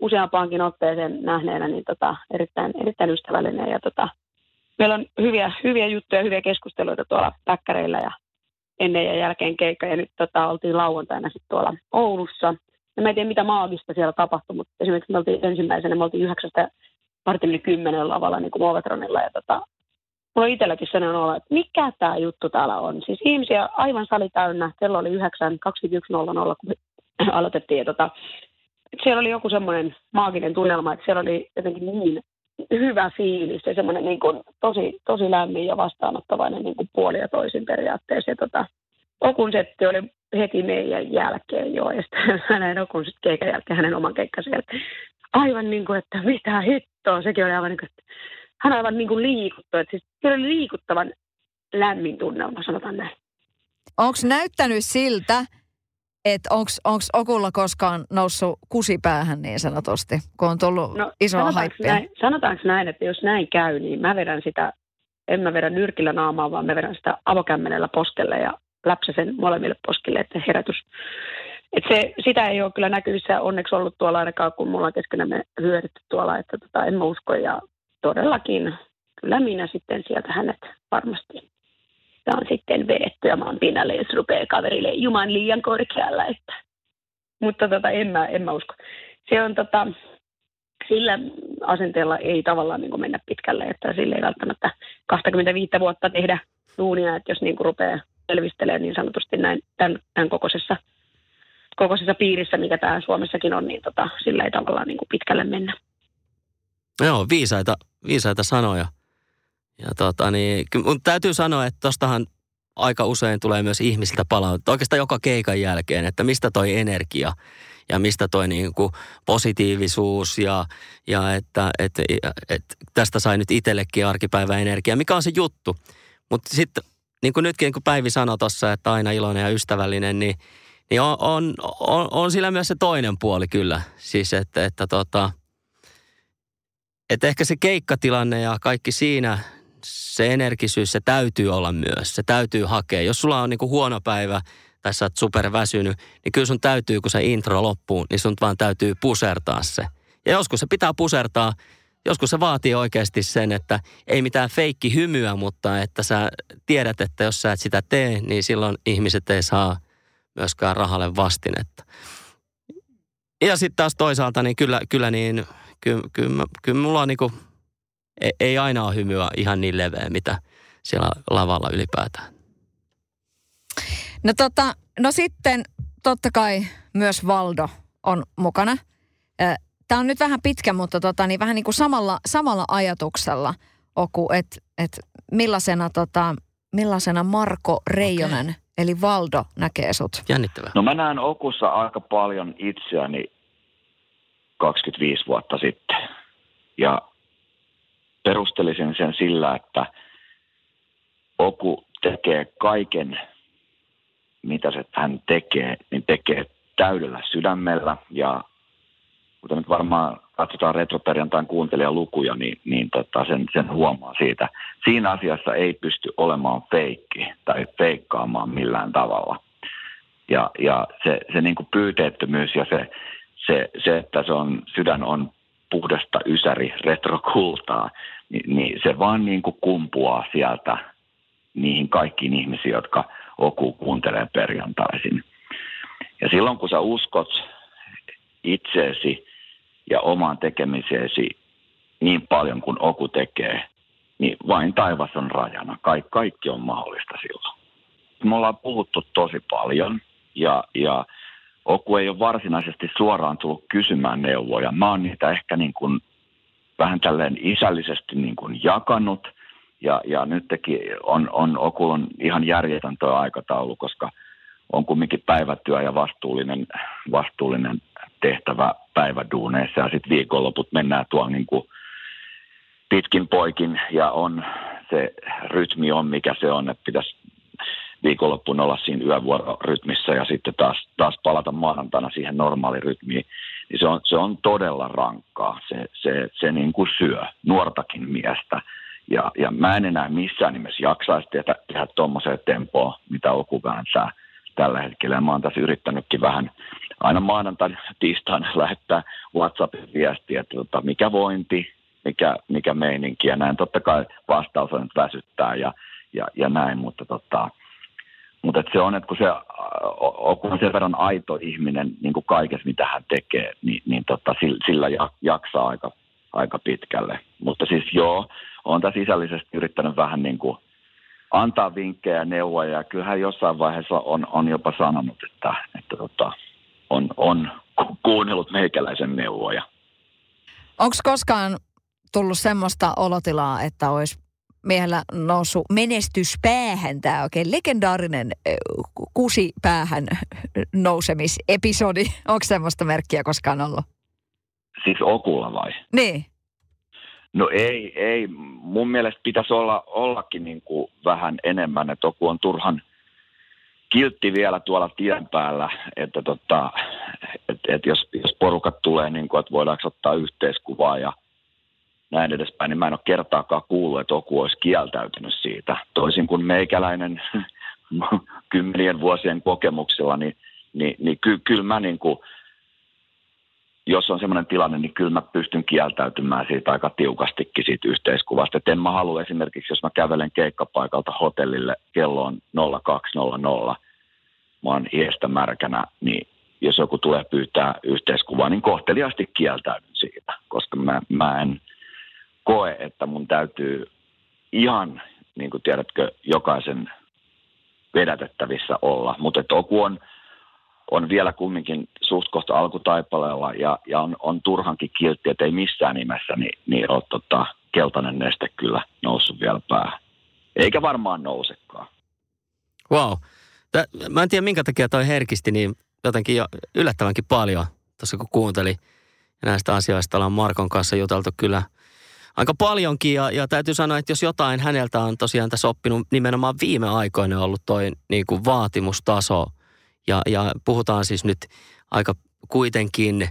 useampaankin otteeseen nähneenä, niin tota, erittäin, erittäin ystävällinen ja tota, meillä on hyviä, hyviä juttuja, hyviä keskusteluita tuolla päkkäreillä ja ennen ja jälkeen keikka ja nyt tota, oltiin lauantaina sitten tuolla Oulussa. Ja mä en tiedä mitä maagista siellä tapahtui, mutta esimerkiksi me oltiin ensimmäisenä, me oltiin yhdeksästä vartin kymmenen lavalla niin kuin ja tota, mulla itselläkin sellainen olo, että mikä tämä juttu täällä on. Siis ihmisiä aivan sali täynnä, kello oli 9.21.00, kun aloitettiin. Ja tota, siellä oli joku semmoinen maaginen tunnelma, että siellä oli jotenkin niin hyvä fiilis ja semmoinen niin kuin tosi, tosi lämmin ja vastaanottavainen niin kuin puoli ja toisin periaatteessa. Ja tota, Okun setti oli heti meidän jälkeen jo, ja sitten hänen Okun keikan jälkeen, hänen oman keikkansa jälkeen. Aivan niin kuin, että mitä hittoa, sekin oli aivan niin kuin, että hän aivan niin kuin liikuttu. Että siis se oli liikuttavan lämmin tunnelma, sanotaan näin. Onko näyttänyt siltä, että onko Okulla koskaan noussut kusipäähän niin sanotusti, kun on tullut no, isoa haippia? Näin, sanotaanko näin, että jos näin käy, niin mä vedän sitä, en mä vedä nyrkillä naamaa, vaan mä vedän sitä avokämmenellä poskelle ja läpsäsen molemmille poskille, että herätys. Et se, sitä ei ole kyllä näkyvissä onneksi ollut tuolla ainakaan, kun mulla on keskenämme hyödytty tuolla, että tota, en mä usko. Ja todellakin, kyllä minä sitten sieltä hänet varmasti on sitten vedetty ja maan pinnalle, jos rupeaa kaverille juman liian korkealla. Että. Mutta tota, en, mä, en mä usko. Se on tota, sillä asenteella ei tavallaan niin mennä pitkälle, että sille ei välttämättä 25 vuotta tehdä duunia, että jos niin rupeaa selvistelee niin sanotusti näin tämän, tämän kokoisessa, kokoisessa piirissä, mikä tämä Suomessakin on, niin tota, sillä ei tavallaan niin kuin pitkälle mennä. Joo, viisaita, viisaita sanoja. Ja tota, niin, mun täytyy sanoa, että tostahan aika usein tulee myös ihmisiltä palautetta, oikeastaan joka keikan jälkeen, että mistä toi energia ja mistä toi niin kuin positiivisuus ja, ja että et, et, tästä sai nyt itsellekin arkipäivä energia. Mikä on se juttu? Mutta sitten niin kuin nytkin, kun Päivi sanoi tuossa, että aina iloinen ja ystävällinen, niin, niin on, on, on, on sillä myös se toinen puoli kyllä. Siis että, että tota, että ehkä se keikkatilanne ja kaikki siinä, se energisyys, se täytyy olla myös. Se täytyy hakea. Jos sulla on niinku huono päivä tai sä oot superväsynyt, niin kyllä sun täytyy, kun se intro loppuu, niin sun vaan täytyy pusertaa se. Ja joskus se pitää pusertaa joskus se vaatii oikeasti sen, että ei mitään feikki hymyä, mutta että sä tiedät, että jos sä et sitä tee, niin silloin ihmiset ei saa myöskään rahalle vastinetta. Ja sitten taas toisaalta, niin kyllä, kyllä niin, kyllä, kyllä, kyllä mulla on niinku, ei, ei aina ole hymyä ihan niin leveä, mitä siellä lavalla ylipäätään. No tota, no sitten totta kai myös Valdo on mukana. Tämä on nyt vähän pitkä, mutta tota, niin vähän niin kuin samalla, samalla ajatuksella, Oku, että et millaisena, tota, millaisena Marko Reijonen, okay. eli Valdo, näkee sut? Jännittävää. No mä näen Okussa aika paljon itseäni 25 vuotta sitten. Ja perustelisin sen sillä, että Oku tekee kaiken, mitä se hän tekee, niin tekee täydellä sydämellä ja kuten nyt varmaan katsotaan retroperjantain kuuntelijalukuja, niin, niin tota sen, sen huomaa siitä. Siinä asiassa ei pysty olemaan feikki tai feikkaamaan millään tavalla. Ja, ja se, se niin kuin pyyteettömyys ja se, se, se, että se on, sydän on puhdasta ysäri retrokultaa, niin, niin se vaan niin kuin kumpuaa sieltä niihin kaikkiin ihmisiin, jotka Oku kuuntelee perjantaisin. Ja silloin kun sä uskot itseesi ja omaan tekemiseesi niin paljon kuin Oku tekee, niin vain taivas on rajana. Kaik, kaikki on mahdollista silloin. Me ollaan puhuttu tosi paljon ja, ja Oku ei ole varsinaisesti suoraan tullut kysymään neuvoja. Mä oon niitä ehkä niin kuin vähän tälleen isällisesti niin kuin jakanut ja, ja nytkin on, on Okulon ihan järjetön tuo aikataulu, koska on kumminkin päivätyö ja vastuullinen, vastuullinen tehtävä päiväduuneissa ja sitten viikonloput mennään tuolla niin kuin pitkin poikin ja on se rytmi on mikä se on, että pitäisi viikonloppuun olla siinä yövuororytmissä ja sitten taas, taas palata maanantaina siihen normaalirytmiin, niin se on, se on todella rankkaa. Se, se, se niin kuin syö nuortakin miestä. Ja, ja mä en enää missään nimessä jaksaisi tehdä, tehdä tuommoiseen tempoon, mitä Oku vääntää tällä hetkellä. Mä oon tässä yrittänytkin vähän aina maanantaina tiistaina lähettää WhatsAppin viestiä, että tota, mikä vointi, mikä, mikä meininki ja näin. Totta kai vastaus on nyt väsyttää ja, ja, ja näin, mutta tota, mutta se on, että kun se kun on sen verran aito ihminen niin kuin kaikessa, mitä hän tekee, niin, niin tota, sillä jaksaa aika, aika pitkälle. Mutta siis joo, on tässä sisällisesti yrittänyt vähän niin kuin antaa vinkkejä ja neuvoja. Ja kyllähän jossain vaiheessa on, on jopa sanonut, että, että tota, on, on kuunnellut meikäläisen neuvoja. Onko koskaan tullut semmoista olotilaa, että olisi miehellä noussut menestyspäähän tämä oikein legendaarinen kusipäähän nousemisepisodi. Onko semmoista merkkiä koskaan ollut? Siis okulla vai? Niin. No ei, ei. Mun mielestä pitäisi olla, ollakin niin kuin vähän enemmän, että Oku on turhan kiltti vielä tuolla tien päällä, että tota, et, et jos, jos porukat tulee, niin kuin, että voidaanko ottaa yhteiskuvaa ja näin edespäin, niin mä en ole kertaakaan kuullut, että Oku olisi kieltäytynyt siitä. Toisin kuin meikäläinen kymmenien vuosien kokemuksilla, niin, niin, niin ky, kyllä mä niin kuin, jos on sellainen tilanne, niin kyllä mä pystyn kieltäytymään siitä aika tiukastikin siitä yhteiskuvasta. Et en mä halua esimerkiksi, jos mä kävelen keikkapaikalta hotellille, kello on 0200, mä oon iestä märkänä, niin jos joku tulee pyytää yhteiskuvaa, niin kohteliaasti kieltäydyn siitä, koska mä, mä en koe, että mun täytyy ihan, niin kuin tiedätkö, jokaisen vedätettävissä olla. Mutta Oku on on vielä kumminkin suht kohta alkutaipaleella ja, ja on, on turhankin kiltti, että ei missään nimessä niin, niin ole tota, keltainen neste kyllä noussut vielä päähän. Eikä varmaan nousekaan. Wow. Tää, mä en tiedä minkä takia toi herkisti niin jotenkin jo yllättävänkin paljon tuossa kun kuunteli. Ja näistä asioista ollaan Markon kanssa juteltu kyllä aika paljonkin ja, ja täytyy sanoa, että jos jotain häneltä on tosiaan tässä oppinut nimenomaan viime aikoina ollut toi niin kuin vaatimustaso – ja, ja puhutaan siis nyt aika kuitenkin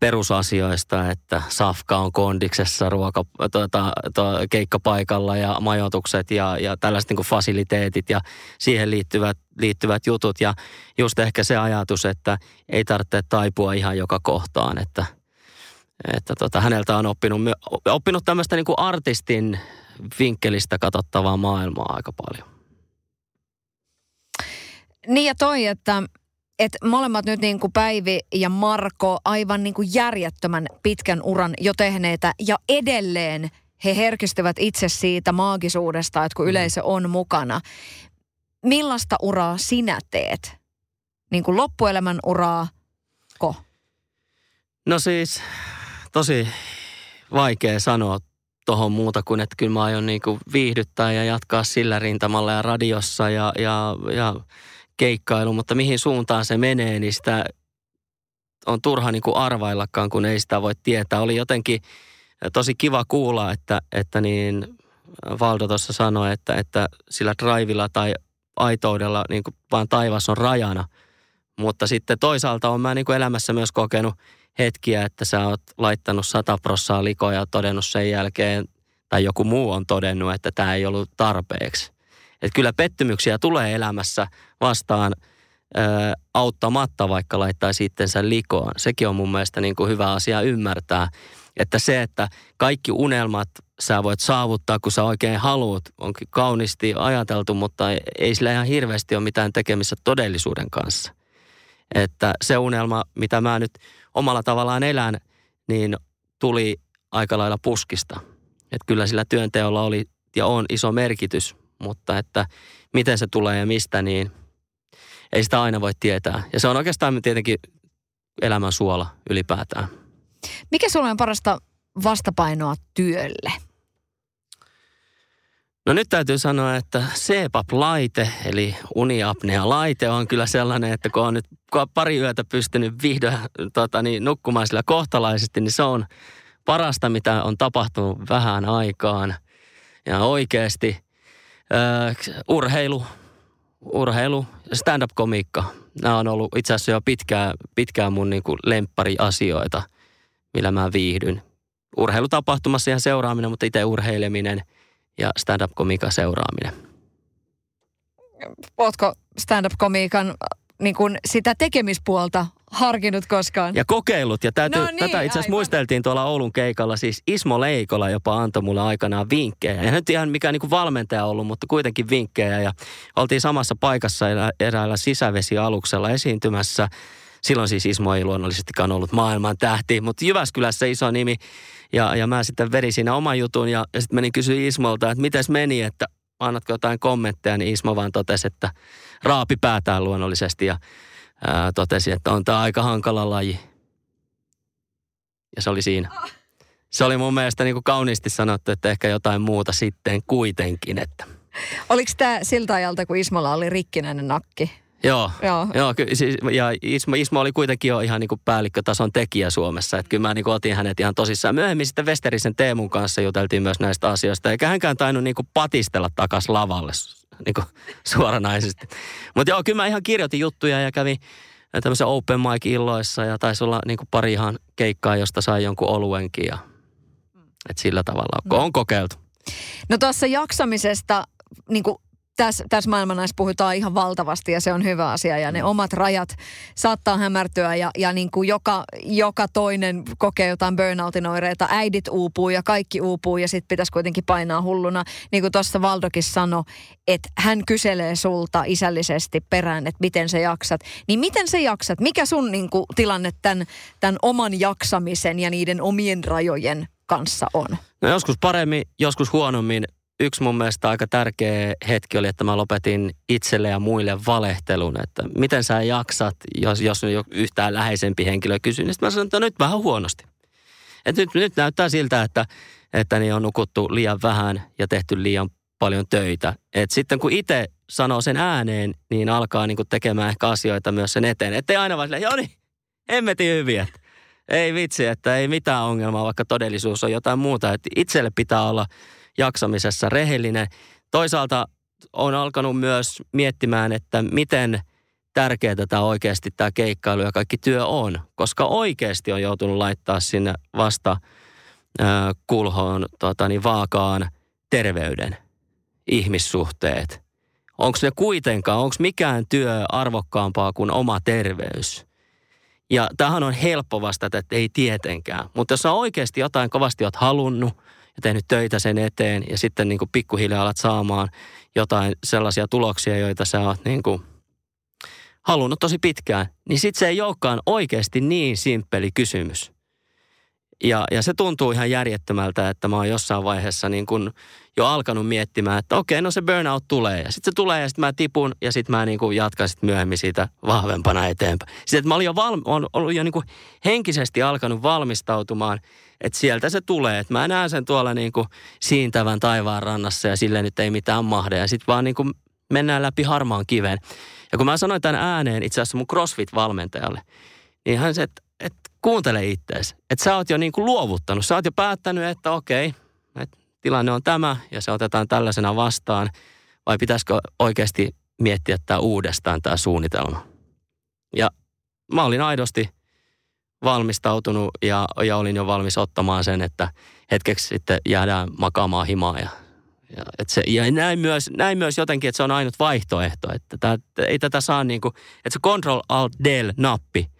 perusasioista, että safka on kondiksessa, ruoka, tuota, tuota, keikkapaikalla ja majoitukset ja, ja tällaiset niin kuin fasiliteetit ja siihen liittyvät, liittyvät jutut. Ja just ehkä se ajatus, että ei tarvitse taipua ihan joka kohtaan, että, että tota, häneltä on oppinut, oppinut tämmöistä niin kuin artistin vinkkelistä katsottavaa maailmaa aika paljon. Niin ja toi, että et molemmat nyt niin kuin Päivi ja Marko aivan niin kuin järjettömän pitkän uran jo tehneitä ja edelleen he herkistyvät itse siitä maagisuudesta, että kun mm. yleisö on mukana. Millaista uraa sinä teet? Niin kuin loppuelämän uraa, ko? No siis tosi vaikea sanoa tuohon muuta kuin, että kyllä mä aion niin kuin viihdyttää ja jatkaa sillä rintamalla ja radiossa ja, ja, ja keikkailu, mutta mihin suuntaan se menee, niin sitä on turha niin kuin arvaillakaan, kun ei sitä voi tietää. Oli jotenkin tosi kiva kuulla, että, että niin Valdo tuossa sanoi, että, että sillä drivilla tai aitoudella niin kuin vaan taivas on rajana. Mutta sitten toisaalta on mä niin kuin elämässä myös kokenut hetkiä, että sä oot laittanut sata prossaa likoja ja todennut sen jälkeen, tai joku muu on todennut, että tämä ei ollut tarpeeksi. Että kyllä pettymyksiä tulee elämässä vastaan ö, auttamatta, vaikka laittaisi itsensä likoon. Sekin on mun mielestä niin kuin hyvä asia ymmärtää. Että se, että kaikki unelmat sä voit saavuttaa, kun sä oikein haluat, onkin kauniisti ajateltu, mutta ei sillä ihan hirveästi ole mitään tekemistä todellisuuden kanssa. Että se unelma, mitä mä nyt omalla tavallaan elän, niin tuli aika lailla puskista. Että kyllä sillä työnteolla oli ja on iso merkitys, mutta että miten se tulee ja mistä, niin ei sitä aina voi tietää. Ja se on oikeastaan tietenkin elämän suola ylipäätään. Mikä sulla on parasta vastapainoa työlle? No nyt täytyy sanoa, että CPAP-laite, eli uniapnea-laite on kyllä sellainen, että kun on nyt pari yötä pystynyt vihdoin tota, niin, nukkumaan sillä kohtalaisesti, niin se on parasta, mitä on tapahtunut vähän aikaan. Ja oikeasti Öö, urheilu, urheilu, stand-up-komiikka. Nämä on ollut itse asiassa jo pitkään, pitkään mun niin kuin lemppariasioita, millä mä viihdyn. Urheilutapahtumassa ihan seuraaminen, mutta itse urheileminen ja stand-up-komiikan seuraaminen. Ootko stand-up-komiikan niin kuin sitä tekemispuolta harkinnut koskaan. Ja kokeillut. Ja täytyy, No niin, tätä itse asiassa aivan. muisteltiin tuolla Oulun keikalla. Siis Ismo Leikola jopa antoi mulle aikanaan vinkkejä. Ja nyt ihan mikään niin valmentaja ollut, mutta kuitenkin vinkkejä. Ja oltiin samassa paikassa erä- eräällä sisävesialuksella esiintymässä. Silloin siis Ismo ei luonnollisestikaan ollut maailman tähti, mutta Jyväskylässä iso nimi. Ja, ja mä sitten vedin siinä oman jutun ja, ja sitten menin kysyä Ismolta, että mites meni, että annatko jotain kommentteja, niin Ismo vaan totesi, että raapi päätään luonnollisesti ja ää, totesi, että on tämä aika hankala laji. Ja se oli siinä. Se oli mun mielestä niin kuin kauniisti sanottu, että ehkä jotain muuta sitten kuitenkin. Että. Oliko tämä siltä ajalta, kun Ismolla oli rikkinäinen nakki? Joo, Joo. Joo, ky- siis, ja Ismo, Ismo oli kuitenkin jo ihan niin kuin päällikkötason tekijä Suomessa. Että kyllä mä niin kuin otin hänet ihan tosissaan. Myöhemmin sitten Westerisen Teemun kanssa juteltiin myös näistä asioista. Eikä hänkään tainnut niin kuin patistella takas lavalle niin kuin suoranaisesti. Mutta joo, kyllä mä ihan kirjoitin juttuja ja kävin tämmöisen open mic illoissa ja taisi olla niin kuin pari ihan keikkaa, josta sai jonkun oluenkin. Ja, et sillä tavalla, kun on kokeiltu. No tuossa jaksamisesta, niin kuin tässä, tässä maailmanais puhutaan ihan valtavasti ja se on hyvä asia ja ne omat rajat saattaa hämärtyä ja, ja niin kuin joka, joka toinen kokee jotain burnoutin oireita, äidit uupuu ja kaikki uupuu ja sitten pitäisi kuitenkin painaa hulluna. Niin kuin tuossa Valdokin sanoi, että hän kyselee sulta isällisesti perään, että miten sä jaksat. Niin miten sä jaksat? Mikä sun niin kuin, tilanne tämän, tämän oman jaksamisen ja niiden omien rajojen kanssa on? No joskus paremmin, joskus huonommin. Yksi mun mielestä aika tärkeä hetki oli, että mä lopetin itselle ja muille valehtelun, että miten sä jaksat, jos, jos jo yhtään läheisempi henkilö kysyy, niin mä sanoin, että nyt vähän huonosti. Et nyt, nyt näyttää siltä, että, että niin on nukuttu liian vähän ja tehty liian paljon töitä. Et sitten kun itse sanoo sen ääneen, niin alkaa niinku tekemään ehkä asioita myös sen eteen. Että ei aina vaan silleen, joo niin, hemmetin hyviä. Ei vitsi, että ei mitään ongelmaa, vaikka todellisuus on jotain muuta. Että itselle pitää olla jaksamisessa rehellinen. Toisaalta on alkanut myös miettimään, että miten tärkeää tämä oikeasti tämä keikkailu ja kaikki työ on. Koska oikeasti on joutunut laittaa sinne vasta kulhoon tota, niin vaakaan terveyden, ihmissuhteet. Onko ne kuitenkaan, onko mikään työ arvokkaampaa kuin oma terveys? Ja tämähän on helppo vastata, että ei tietenkään. Mutta jos sä oikeasti jotain kovasti oot halunnut ja tehnyt töitä sen eteen ja sitten niin kuin pikkuhiljaa alat saamaan jotain sellaisia tuloksia, joita sä oot niin kuin halunnut tosi pitkään, niin sitten se ei olekaan oikeasti niin simppeli kysymys. Ja, ja se tuntuu ihan järjettömältä, että mä oon jossain vaiheessa niin kun jo alkanut miettimään, että okei, no se burnout tulee. Ja sitten se tulee ja sitten mä tipun ja sitten mä niin jatkan sit myöhemmin siitä vahvempana eteenpäin. Sitten että mä olin jo, valmi, ollut jo niin henkisesti alkanut valmistautumaan, että sieltä se tulee. Että mä näen sen tuolla niin siintävän taivaan rannassa ja sille nyt ei mitään mahde. Ja sitten vaan niin mennään läpi harmaan kiveen. Ja kun mä sanoin tämän ääneen itse asiassa mun CrossFit-valmentajalle, niin hän se, että, että kuuntele ittees. Että sä oot jo niin kuin luovuttanut. Sä oot jo päättänyt, että okei, että tilanne on tämä ja se otetaan tällaisena vastaan. Vai pitäisikö oikeasti miettiä tämä uudestaan tämä suunnitelma? Ja mä olin aidosti valmistautunut ja, ja olin jo valmis ottamaan sen, että hetkeksi sitten jäädään makaamaan himaa ja ja, et se, ja näin, myös, näin myös jotenkin, että se on ainut vaihtoehto. Että tää, ei tätä saa niin kuin, että se Control Alt Del nappi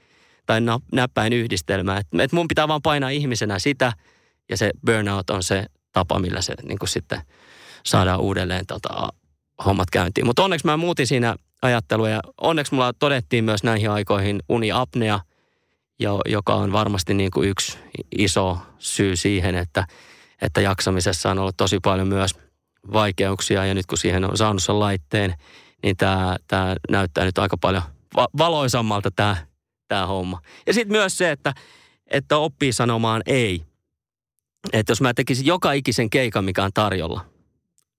tai näppäin yhdistelmä. Että et mun pitää vaan painaa ihmisenä sitä ja se burnout on se tapa, millä se niin kuin sitten saadaan uudelleen tota, hommat käyntiin. Mutta onneksi mä muutin siinä ajattelua ja onneksi mulla todettiin myös näihin aikoihin uniapnea, jo, joka on varmasti niin kuin yksi iso syy siihen, että, että jaksamisessa on ollut tosi paljon myös vaikeuksia ja nyt kun siihen on saanut sen laitteen, niin tämä, tämä näyttää nyt aika paljon va- valoisammalta tämä, tämä homma. Ja sitten myös se, että, että oppii sanomaan ei. Että jos mä tekisin joka ikisen keikan, mikä on tarjolla,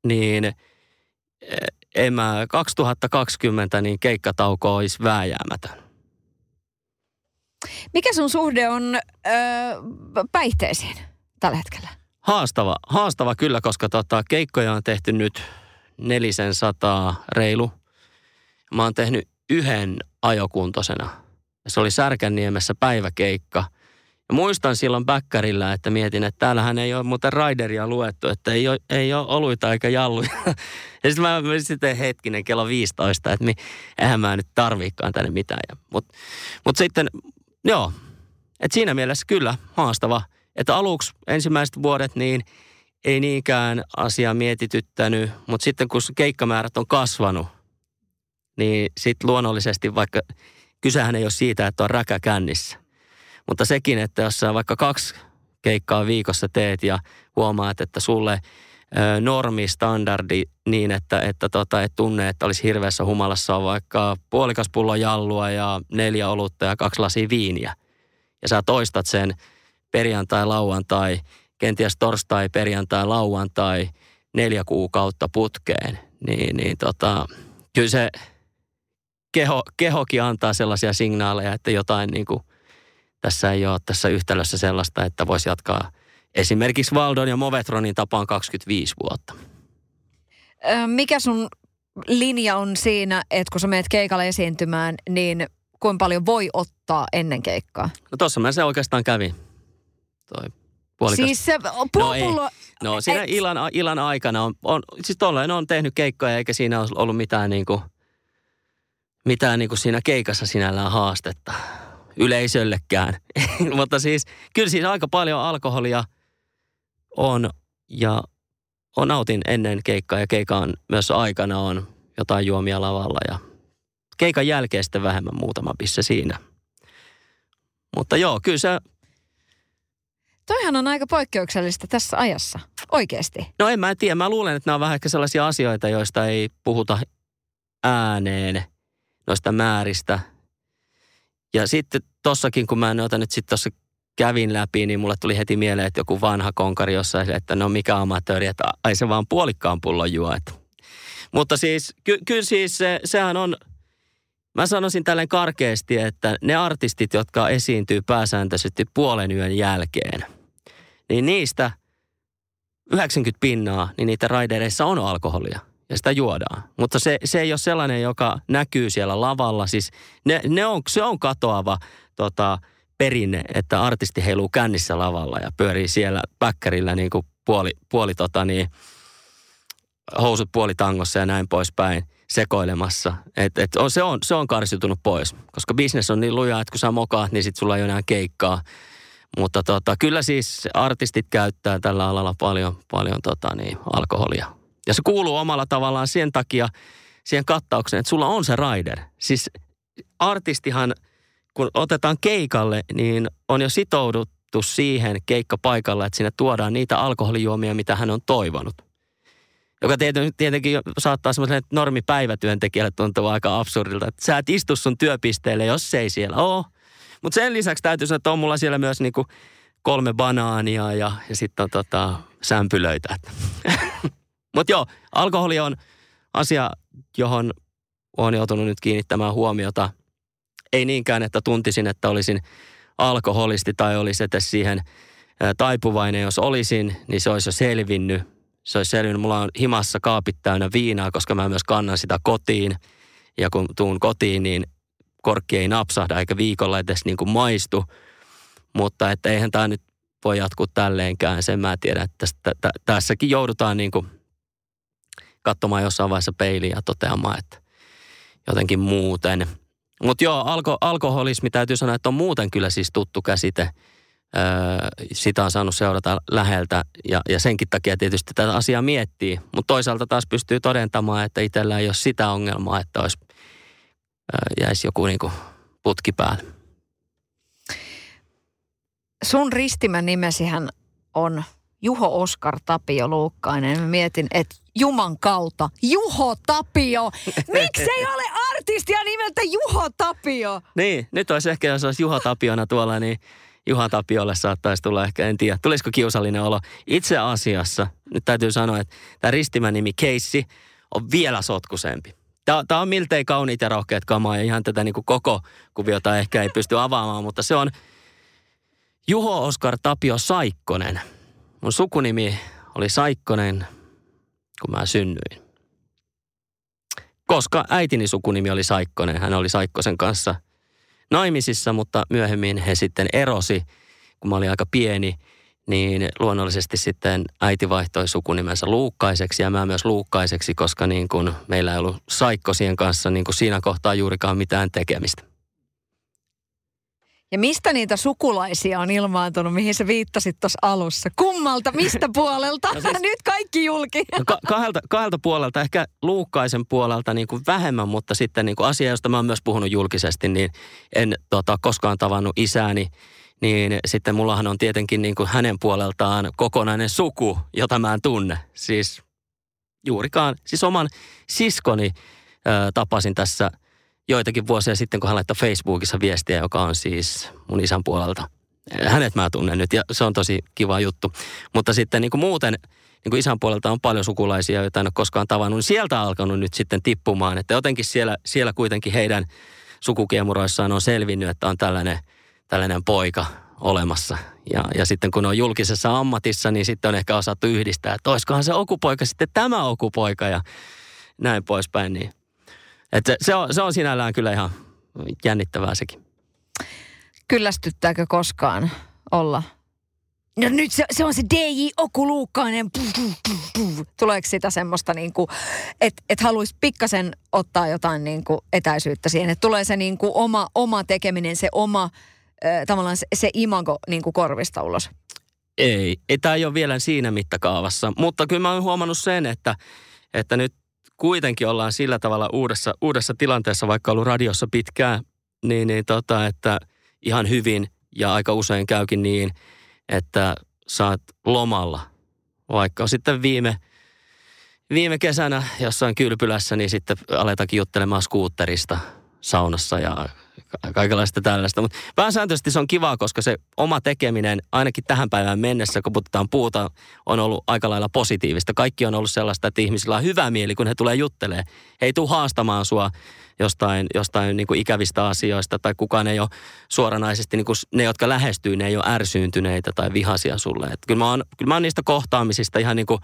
niin eh, en mä 2020 niin keikkatauko olisi vääjäämätön. Mikä sun suhde on öö, päihteisiin tällä hetkellä? Haastava, haastava kyllä, koska tota, keikkoja on tehty nyt nelisen sataa reilu. Mä oon tehnyt yhden ajokuntoisena. Se oli Särkänniemessä päiväkeikka, Ja muistan silloin Bäkkärillä, että mietin, että täällähän ei ole muuten raideria luettu, että ei ole, ei ole oluita eikä jalluja. Ja sitten mä sitten hetkinen kello 15, että mi, eihän mä nyt tarviikaan tänne mitään. Mutta mut sitten, joo, että siinä mielessä kyllä haastava. Että aluksi ensimmäiset vuodet niin ei niinkään asia mietityttänyt, mutta sitten kun keikkamäärät on kasvanut, niin sitten luonnollisesti vaikka kysehän ei ole siitä, että on räkä kännissä. Mutta sekin, että jos sä vaikka kaksi keikkaa viikossa teet ja huomaat, että sulle normi, standardi niin, että, että tota, et tunne, että olisi hirveässä humalassa on vaikka puolikas pullo jallua ja neljä olutta ja kaksi lasia viiniä. Ja sä toistat sen perjantai, lauantai, kenties torstai, perjantai, lauantai, neljä kuukautta putkeen. Niin, niin tota, kyllä se keho, kehokin antaa sellaisia signaaleja, että jotain niin kuin, tässä ei ole tässä yhtälössä sellaista, että voisi jatkaa esimerkiksi Valdon ja Movetronin tapaan 25 vuotta. Mikä sun linja on siinä, että kun sä menet keikalle esiintymään, niin kuinka paljon voi ottaa ennen keikkaa? No tossa mä se oikeastaan kävin. Toi puolikas. Siis se no, ei. no siinä et... illan, illan aikana on, on siis tolleen on tehnyt keikkoja eikä siinä ole ollut mitään niinku, mitään niinku siinä keikassa sinällään haastetta yleisöllekään. Mutta siis kyllä siis aika paljon alkoholia on ja on nautin ennen keikkaa ja keikan myös aikana on jotain juomia lavalla ja keikan jälkeen sitten vähemmän muutama pisse siinä. Mutta joo, kyllä se... Toihan on aika poikkeuksellista tässä ajassa, oikeasti. No en mä tiedä, mä luulen, että nämä on vähän ehkä sellaisia asioita, joista ei puhuta ääneen, noista määristä – ja sitten tossakin, kun mä noita nyt sitten tuossa kävin läpi, niin mulle tuli heti mieleen, että joku vanha konkari jossain, että no mikä amatööri, että ai se vaan puolikkaan pullon juo. Että. Mutta siis, ky- kyllä siis se, sehän on, mä sanoisin tälleen karkeasti, että ne artistit, jotka esiintyy pääsääntöisesti puolen yön jälkeen, niin niistä 90 pinnaa, niin niitä raidereissa on alkoholia ja sitä juodaan. Mutta se, se ei ole sellainen, joka näkyy siellä lavalla. Siis ne, ne on, se on katoava tota, perinne, että artisti heiluu kännissä lavalla ja pyörii siellä päkkärillä niin kuin puoli, puoli tota niin, housut puolitangossa ja näin poispäin sekoilemassa. Et, et on, se, on, se on karsiutunut pois, koska bisnes on niin luja, että kun sä mokaat, niin sit sulla ei ole enää keikkaa. Mutta tota, kyllä siis artistit käyttää tällä alalla paljon, paljon tota niin, alkoholia ja se kuuluu omalla tavallaan sen takia siihen kattaukseen, että sulla on se rider. Siis artistihan, kun otetaan keikalle, niin on jo sitouduttu siihen keikkapaikalle, että sinne tuodaan niitä alkoholijuomia, mitä hän on toivonut. Joka tietenkin saattaa semmoiselle normipäivätyöntekijälle tuntua aika absurdilta, että sä et istu sun työpisteelle, jos se ei siellä ole. Mutta sen lisäksi täytyy sanoa, että on mulla siellä myös niinku kolme banaania ja, ja sitten on tota, sämpylöitä. Mutta joo, alkoholi on asia, johon olen joutunut nyt kiinnittämään huomiota. Ei niinkään, että tuntisin, että olisin alkoholisti tai olisi edes siihen taipuvainen. Jos olisin, niin se olisi jo selvinnyt. Se olisi selvinnyt. Mulla on himassa kaapit täynnä viinaa, koska mä myös kannan sitä kotiin. Ja kun tuun kotiin, niin korkki ei napsahda eikä viikolla edes niin kuin maistu. Mutta että eihän tämä nyt voi jatkuu tälleenkään. Sen mä tiedän, että tästä, tässäkin joudutaan niin kuin katsomaan jossain vaiheessa peiliä ja toteamaan, että jotenkin muuten. Mutta joo, alko, alkoholismi täytyy sanoa, että on muuten kyllä siis tuttu käsite. Öö, sitä on saanut seurata läheltä ja, ja senkin takia tietysti tätä asiaa miettii. Mutta toisaalta taas pystyy todentamaan, että itsellä ei ole sitä ongelmaa, että olisi, öö, jäisi joku niinku putki päälle. Sun ristimän nimesihän on Juho Oskar Tapio Luukkainen. Mä mietin, että Juman kautta, Juho Tapio. Miksei ole artistia nimeltä Juho Tapio? Niin, nyt olisi ehkä, jos olisi Juho Tapiona tuolla, niin Juha Tapiolle saattaisi tulla ehkä, en tiedä, tulisiko kiusallinen olo. Itse asiassa, nyt täytyy sanoa, että tämä ristimän nimi Keissi on vielä sotkusempi. Tämä, tämä on miltei kauniit ja rohkeat kamaa ja ihan tätä niin kuin koko kuviota ehkä ei pysty avaamaan, mutta se on Juho Oskar Tapio Saikkonen – Mun sukunimi oli Saikkonen, kun mä synnyin. Koska äitini sukunimi oli Saikkonen, hän oli Saikkosen kanssa naimisissa, mutta myöhemmin he sitten erosi, kun mä olin aika pieni, niin luonnollisesti sitten äiti vaihtoi sukunimensä Luukkaiseksi ja mä myös Luukkaiseksi, koska niin kuin meillä ei ollut Saikkosien kanssa niin kuin siinä kohtaa juurikaan mitään tekemistä. Ja mistä niitä sukulaisia on ilmaantunut, mihin sä viittasit tuossa alussa? Kummalta, mistä puolelta? No siis, Nyt kaikki julki. No ka- kahdelta, kahdelta puolelta, ehkä Luukkaisen puolelta niin kuin vähemmän, mutta sitten niin kuin asia, josta mä oon myös puhunut julkisesti, niin en tota, koskaan tavannut isääni. Niin sitten mullahan on tietenkin niin kuin hänen puoleltaan kokonainen suku, jota mä en tunne. Siis juurikaan, siis oman siskoni ö, tapasin tässä – joitakin vuosia sitten, kun hän laittoi Facebookissa viestiä, joka on siis mun isän puolelta. Hänet mä tunnen nyt ja se on tosi kiva juttu. Mutta sitten niin kuin muuten niin kuin isän puolelta on paljon sukulaisia, joita en ole koskaan tavannut. Niin sieltä on alkanut nyt sitten tippumaan, että jotenkin siellä, siellä kuitenkin heidän sukukiemuroissaan on selvinnyt, että on tällainen, tällainen poika olemassa. Ja, ja sitten kun on julkisessa ammatissa, niin sitten on ehkä osattu yhdistää, että olisikohan se okupoika sitten tämä okupoika ja näin poispäin. Niin että se, on, se on sinällään kyllä ihan jännittävää sekin. Kyllästyttääkö koskaan olla? No nyt se, se on se DJ Oku Luukkainen. Tuleeko sitä semmoista niin että et haluaisi pikkasen ottaa jotain niin kuin etäisyyttä siihen, että tulee se niin kuin oma, oma tekeminen, se oma äh, tavallaan se, se imago niin kuin korvista ulos? Ei, ei tämä ei ole vielä siinä mittakaavassa, mutta kyllä mä oon huomannut sen, että, että nyt kuitenkin ollaan sillä tavalla uudessa, uudessa tilanteessa, vaikka ollut radiossa pitkään, niin, niin tota, että ihan hyvin ja aika usein käykin niin, että saat lomalla. Vaikka sitten viime, viime kesänä jossain kylpylässä, niin sitten aletakin juttelemaan skuutterista saunassa ja kaikenlaista tällaista. Mutta pääsääntöisesti se on kivaa, koska se oma tekeminen, ainakin tähän päivään mennessä, kun puhutaan puuta, on ollut aika lailla positiivista. Kaikki on ollut sellaista, että ihmisillä on hyvä mieli, kun he tulee juttelee. He ei tule haastamaan sua jostain, jostain niin kuin ikävistä asioista tai kukaan ei ole suoranaisesti, niin kuin ne, jotka lähestyy, ne ei ole ärsyyntyneitä tai vihaisia sulle. Et kyllä, mä oon, kyllä mä oon niistä kohtaamisista ihan niin kuin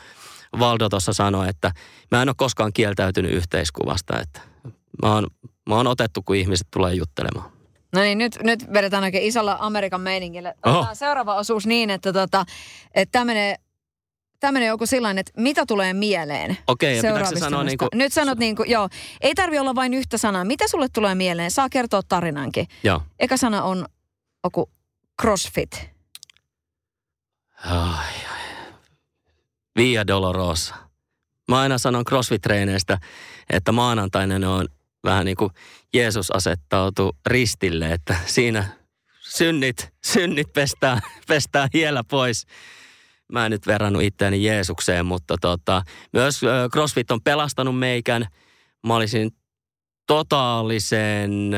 Valdo tuossa sanoi, että mä en ole koskaan kieltäytynyt yhteiskuvasta, että mä oon Mä oon otettu, kun ihmiset tulee juttelemaan. No niin, nyt, nyt vedetään oikein isolla Amerikan meiningillä. Otetaan seuraava osuus niin, että, tota, että tämä menee tämmöinen joku sellainen, että mitä tulee mieleen Okei, okay, ja sanoa niin kuin... Nyt sanot niin kuin, joo, ei tarvi olla vain yhtä sanaa. Mitä sulle tulee mieleen? Saa kertoa tarinankin. Joo. Eka sana on joku crossfit. Ai, ai. Via Dolorosa. Mä aina sanon crossfit-treeneistä, että maanantainen on vähän niin kuin Jeesus asettautui ristille, että siinä synnit, synnit pestään, pestään hiellä pois. Mä en nyt verrannut itseäni Jeesukseen, mutta tota, myös CrossFit on pelastanut meikän. Mä olisin totaalisen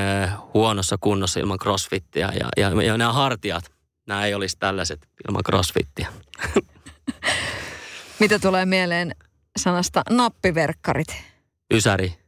huonossa kunnossa ilman CrossFittia ja, ja, ja nämä hartiat, nämä ei olisi tällaiset ilman CrossFittia. Mitä tulee mieleen sanasta nappiverkkarit? Ysäri.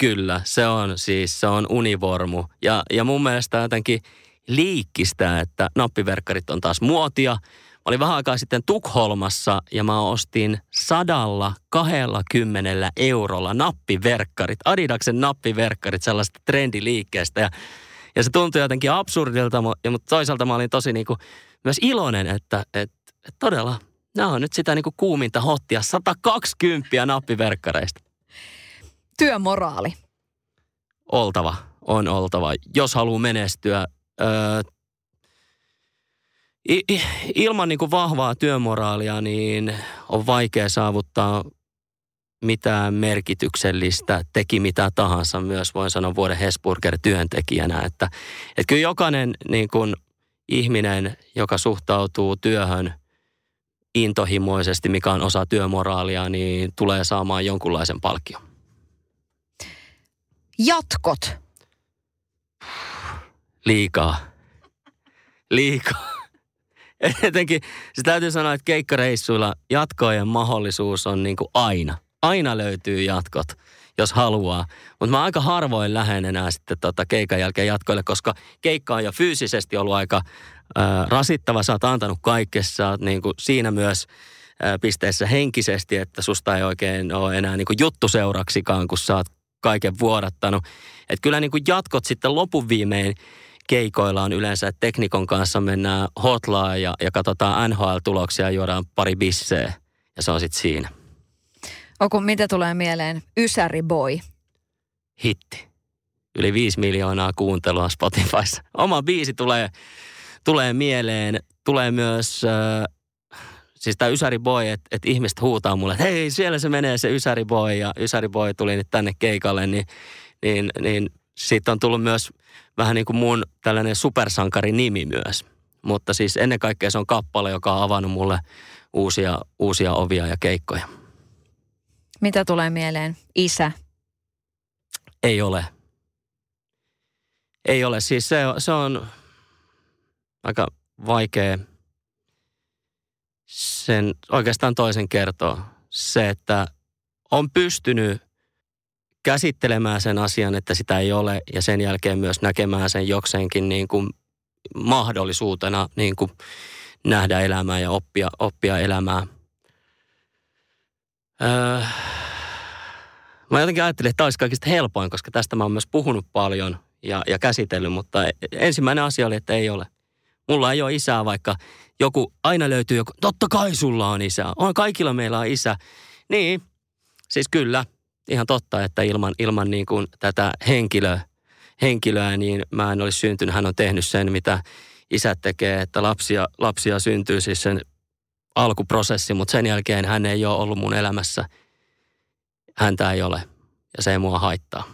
Kyllä, se on siis, se on univormu. Ja, ja mun mielestä jotenkin liikkistä, että nappiverkkarit on taas muotia. Mä olin vähän aikaa sitten Tukholmassa ja mä ostin sadalla kahdella kymmenellä eurolla nappiverkkarit, Adidaksen nappiverkkarit sellaista trendiliikkeestä. Ja, ja se tuntui jotenkin absurdilta, mutta toisaalta mä olin tosi niinku myös iloinen, että, että, että todella nämä on nyt sitä niinku kuuminta hottia, 120 nappiverkkareista työmoraali? Oltava, on oltava. Jos haluaa menestyä, öö, ilman niin kuin vahvaa työmoraalia niin on vaikea saavuttaa mitään merkityksellistä, teki mitä tahansa myös, voin sanoa vuoden Hesburger-työntekijänä, että, että kyllä jokainen niin kuin ihminen, joka suhtautuu työhön intohimoisesti, mikä on osa työmoraalia, niin tulee saamaan jonkunlaisen palkkion. Jatkot. Liikaa. Liikaa. Etenkin se täytyy sanoa, että keikkareissuilla jatkojen mahdollisuus on niin kuin aina. Aina löytyy jatkot, jos haluaa. Mutta mä aika harvoin lähden enää sitten tota keikan jälkeen jatkoille, koska keikka on jo fyysisesti ollut aika ää, rasittava. Sä oot antanut kaikessa, oot niin kuin siinä myös pisteessä henkisesti, että susta ei oikein ole enää niin kuin juttuseuraksikaan, kun sä oot kaiken vuodattanut. Että kyllä niin kuin jatkot sitten lopun viimein keikoilla on yleensä, että teknikon kanssa mennään hotlaan ja, ja katsotaan NHL-tuloksia ja juodaan pari bisseä. Ja se on sitten siinä. Oku, mitä tulee mieleen? Ysäri boy. Hitti. Yli 5 miljoonaa kuuntelua Spotifyssa. Oma biisi tulee, tulee mieleen. Tulee myös... Äh, siis tämä Ysäri Boy, että et ihmiset huutaa mulle, että hei, siellä se menee se Ysäri Boy, ja Ysäri Boy tuli nyt tänne keikalle, niin, niin, niin siitä on tullut myös vähän niin kuin mun tällainen supersankari nimi myös. Mutta siis ennen kaikkea se on kappale, joka on avannut mulle uusia, uusia ovia ja keikkoja. Mitä tulee mieleen? Isä. Ei ole. Ei ole. Siis se, se on aika vaikea sen oikeastaan toisen kertoa. Se, että on pystynyt käsittelemään sen asian, että sitä ei ole ja sen jälkeen myös näkemään sen jokseenkin niin kuin mahdollisuutena niin kuin nähdä elämää ja oppia, oppia elämää. Öö, mä jotenkin ajattelin, että tämä olisi kaikista helpoin, koska tästä mä oon myös puhunut paljon ja, ja käsitellyt, mutta ensimmäinen asia oli, että ei ole. Mulla ei ole isää, vaikka joku, aina löytyy joku, totta kai sulla on isä. On, kaikilla meillä on isä. Niin, siis kyllä, ihan totta, että ilman, ilman niin kuin tätä henkilöä, henkilöä, niin mä en olisi syntynyt. Hän on tehnyt sen, mitä isät tekee, että lapsia, lapsia syntyy siis sen alkuprosessi, mutta sen jälkeen hän ei ole ollut mun elämässä. Häntä ei ole ja se ei mua haittaa.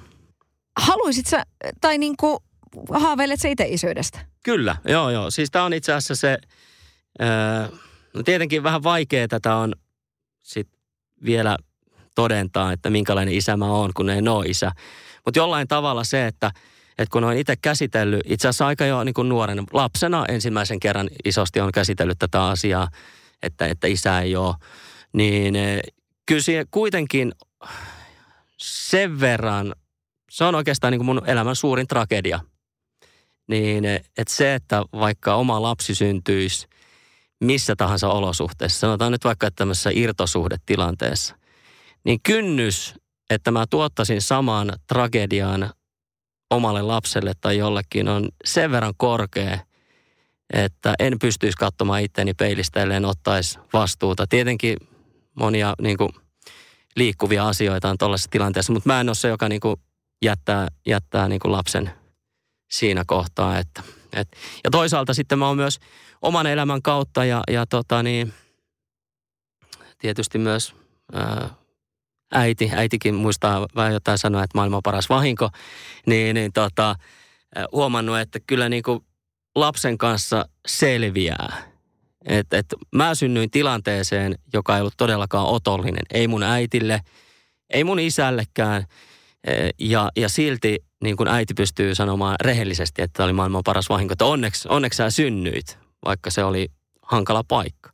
Haluaisit sä, tai niin kuin haaveilet sä itse isyydestä? Kyllä, joo joo. Siis tämä on itse asiassa se, öö, tietenkin vähän vaikea tätä on sit vielä todentaa, että minkälainen isä mä oon, kun en ole isä. Mutta jollain tavalla se, että, että kun olen itse käsitellyt, itse asiassa aika jo niin nuoren lapsena ensimmäisen kerran isosti on käsitellyt tätä asiaa, että, että isä ei ole, niin kyllä kuitenkin sen verran, se on oikeastaan niin kuin mun elämän suurin tragedia. Niin eh, että se, että vaikka oma lapsi syntyisi missä tahansa olosuhteessa, sanotaan nyt vaikka tämmöisessä irtosuhdetilanteessa – niin kynnys, että mä tuottaisin saman tragedian omalle lapselle tai jollekin on sen verran korkea, että en pystyisi katsomaan itteni peilistä, ellei ottaisi vastuuta. Tietenkin monia niin kuin, liikkuvia asioita on tuollaisessa tilanteessa, mutta mä en ole se, joka niin kuin, jättää, jättää niin kuin lapsen siinä kohtaa. Että, et, ja toisaalta sitten mä oon myös oman elämän kautta ja, ja tota niin, tietysti myös ää, äiti, äitikin muistaa vähän jotain sanoa, että maailman paras vahinko, niin, niin tota, huomannut, että kyllä niin kuin lapsen kanssa selviää. Et, et mä synnyin tilanteeseen, joka ei ollut todellakaan otollinen. Ei mun äitille, ei mun isällekään. Ja, ja silti niin kuin äiti pystyy sanomaan rehellisesti, että oli maailman paras vahinko. Että onneksi, onneksi sä synnyit, vaikka se oli hankala paikka.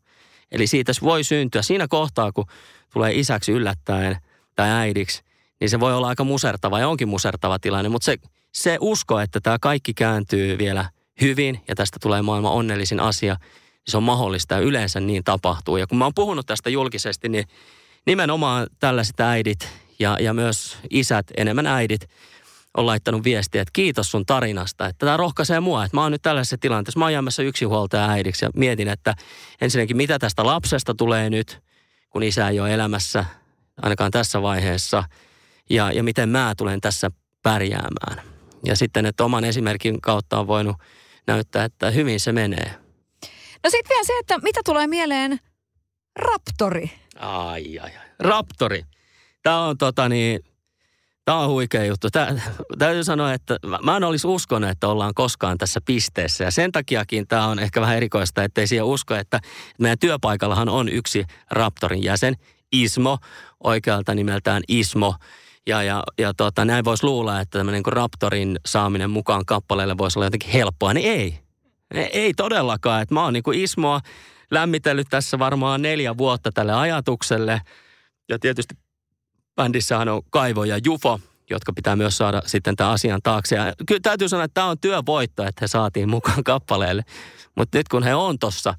Eli siitä voi syntyä siinä kohtaa, kun tulee isäksi yllättäen tai äidiksi, niin se voi olla aika musertava ja onkin musertava tilanne. Mutta se, se usko, että tämä kaikki kääntyy vielä hyvin ja tästä tulee maailman onnellisin asia, niin se on mahdollista ja yleensä niin tapahtuu. Ja kun mä oon puhunut tästä julkisesti, niin nimenomaan tällaiset äidit ja, ja myös isät, enemmän äidit, on laittanut viestiä, että kiitos sun tarinasta, että tämä rohkaisee mua, että mä oon nyt tällaisessa tilanteessa, mä oon jäämässä yksinhuoltaja äidiksi ja mietin, että ensinnäkin mitä tästä lapsesta tulee nyt, kun isä ei ole elämässä, ainakaan tässä vaiheessa, ja, ja miten mä tulen tässä pärjäämään. Ja sitten, että oman esimerkin kautta on voinut näyttää, että hyvin se menee. No sitten vielä se, että mitä tulee mieleen Raptori? Ai, ai, ai. Raptori. Tämä on tota niin, Tämä on huikea juttu. Tää, täytyy sanoa, että mä en olisi uskonut, että ollaan koskaan tässä pisteessä. Ja sen takiakin tämä on ehkä vähän erikoista, ettei siihen usko, että meidän työpaikallahan on yksi Raptorin jäsen, Ismo, oikealta nimeltään Ismo. Ja, ja, ja tota, näin voisi luulla, että tämmöinen niin Raptorin saaminen mukaan kappaleelle voisi olla jotenkin helppoa, niin ei. Ei todellakaan. Että mä oon niin kuin Ismoa lämmitellyt tässä varmaan neljä vuotta tälle ajatukselle. Ja tietysti bändissähän on Kaivo ja Jufo, jotka pitää myös saada sitten tämän asian taakse. Ja kyllä täytyy sanoa, että tämä on työvoitto, että he saatiin mukaan kappaleelle. Mutta nyt kun he on tuossa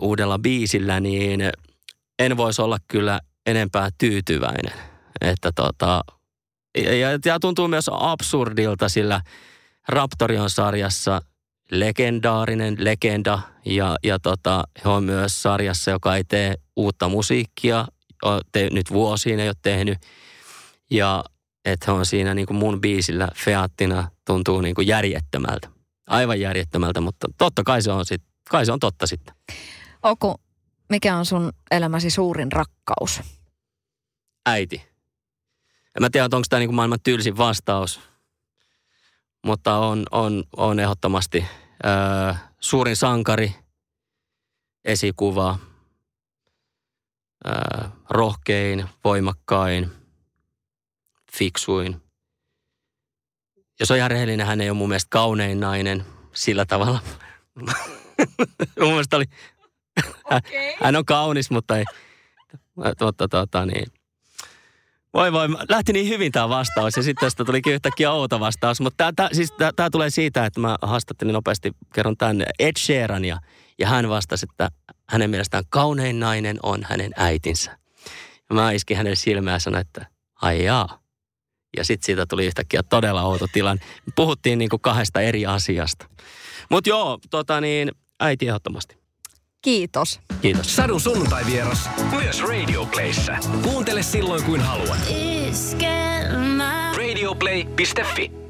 uudella biisillä, niin en voisi olla kyllä enempää tyytyväinen. Että tota, ja, ja tuntuu myös absurdilta, sillä Raptorion sarjassa legendaarinen legenda ja, ja tota, he on myös sarjassa, joka ei tee uutta musiikkia. Te, nyt vuosiin ei ole tehnyt. Ja että on siinä niin kuin mun biisillä Feattina tuntuu niin kuin järjettömältä. Aivan järjettömältä, mutta totta kai se on, sit, kai se on totta sitten. Oku, mikä on sun elämäsi suurin rakkaus? Äiti. En mä tiedä, onko tämä niin kuin maailman tylsin vastaus, mutta on, on, on ehdottomasti öö, suurin sankari, esikuva, rohkein, voimakkain, fiksuin. Jos on ihan rehellinen, hän ei ole mun mielestä kaunein nainen sillä tavalla. mun mielestä oli, okay. hän on kaunis, mutta ei, mutta tota niin, voi voi, lähti niin hyvin tämä vastaus ja sitten tästä tulikin yhtäkkiä outo vastaus. Mutta tämä siis tulee siitä, että mä haastattelin nopeasti, kerron tänne Ed Sheerania. Ja hän vastasi, että hänen mielestään kaunein nainen on hänen äitinsä. Ja mä iskin hänen silmään ja sanoin, että ai jaa. Ja sitten siitä tuli yhtäkkiä todella outo tilanne. Puhuttiin niin kuin kahdesta eri asiasta. Mutta joo, tota niin, äiti ehdottomasti. Kiitos. Kiitos. Sadun sunnuntai vieras myös Radio Playssä. Kuuntele silloin kuin haluat. Radioplay.fi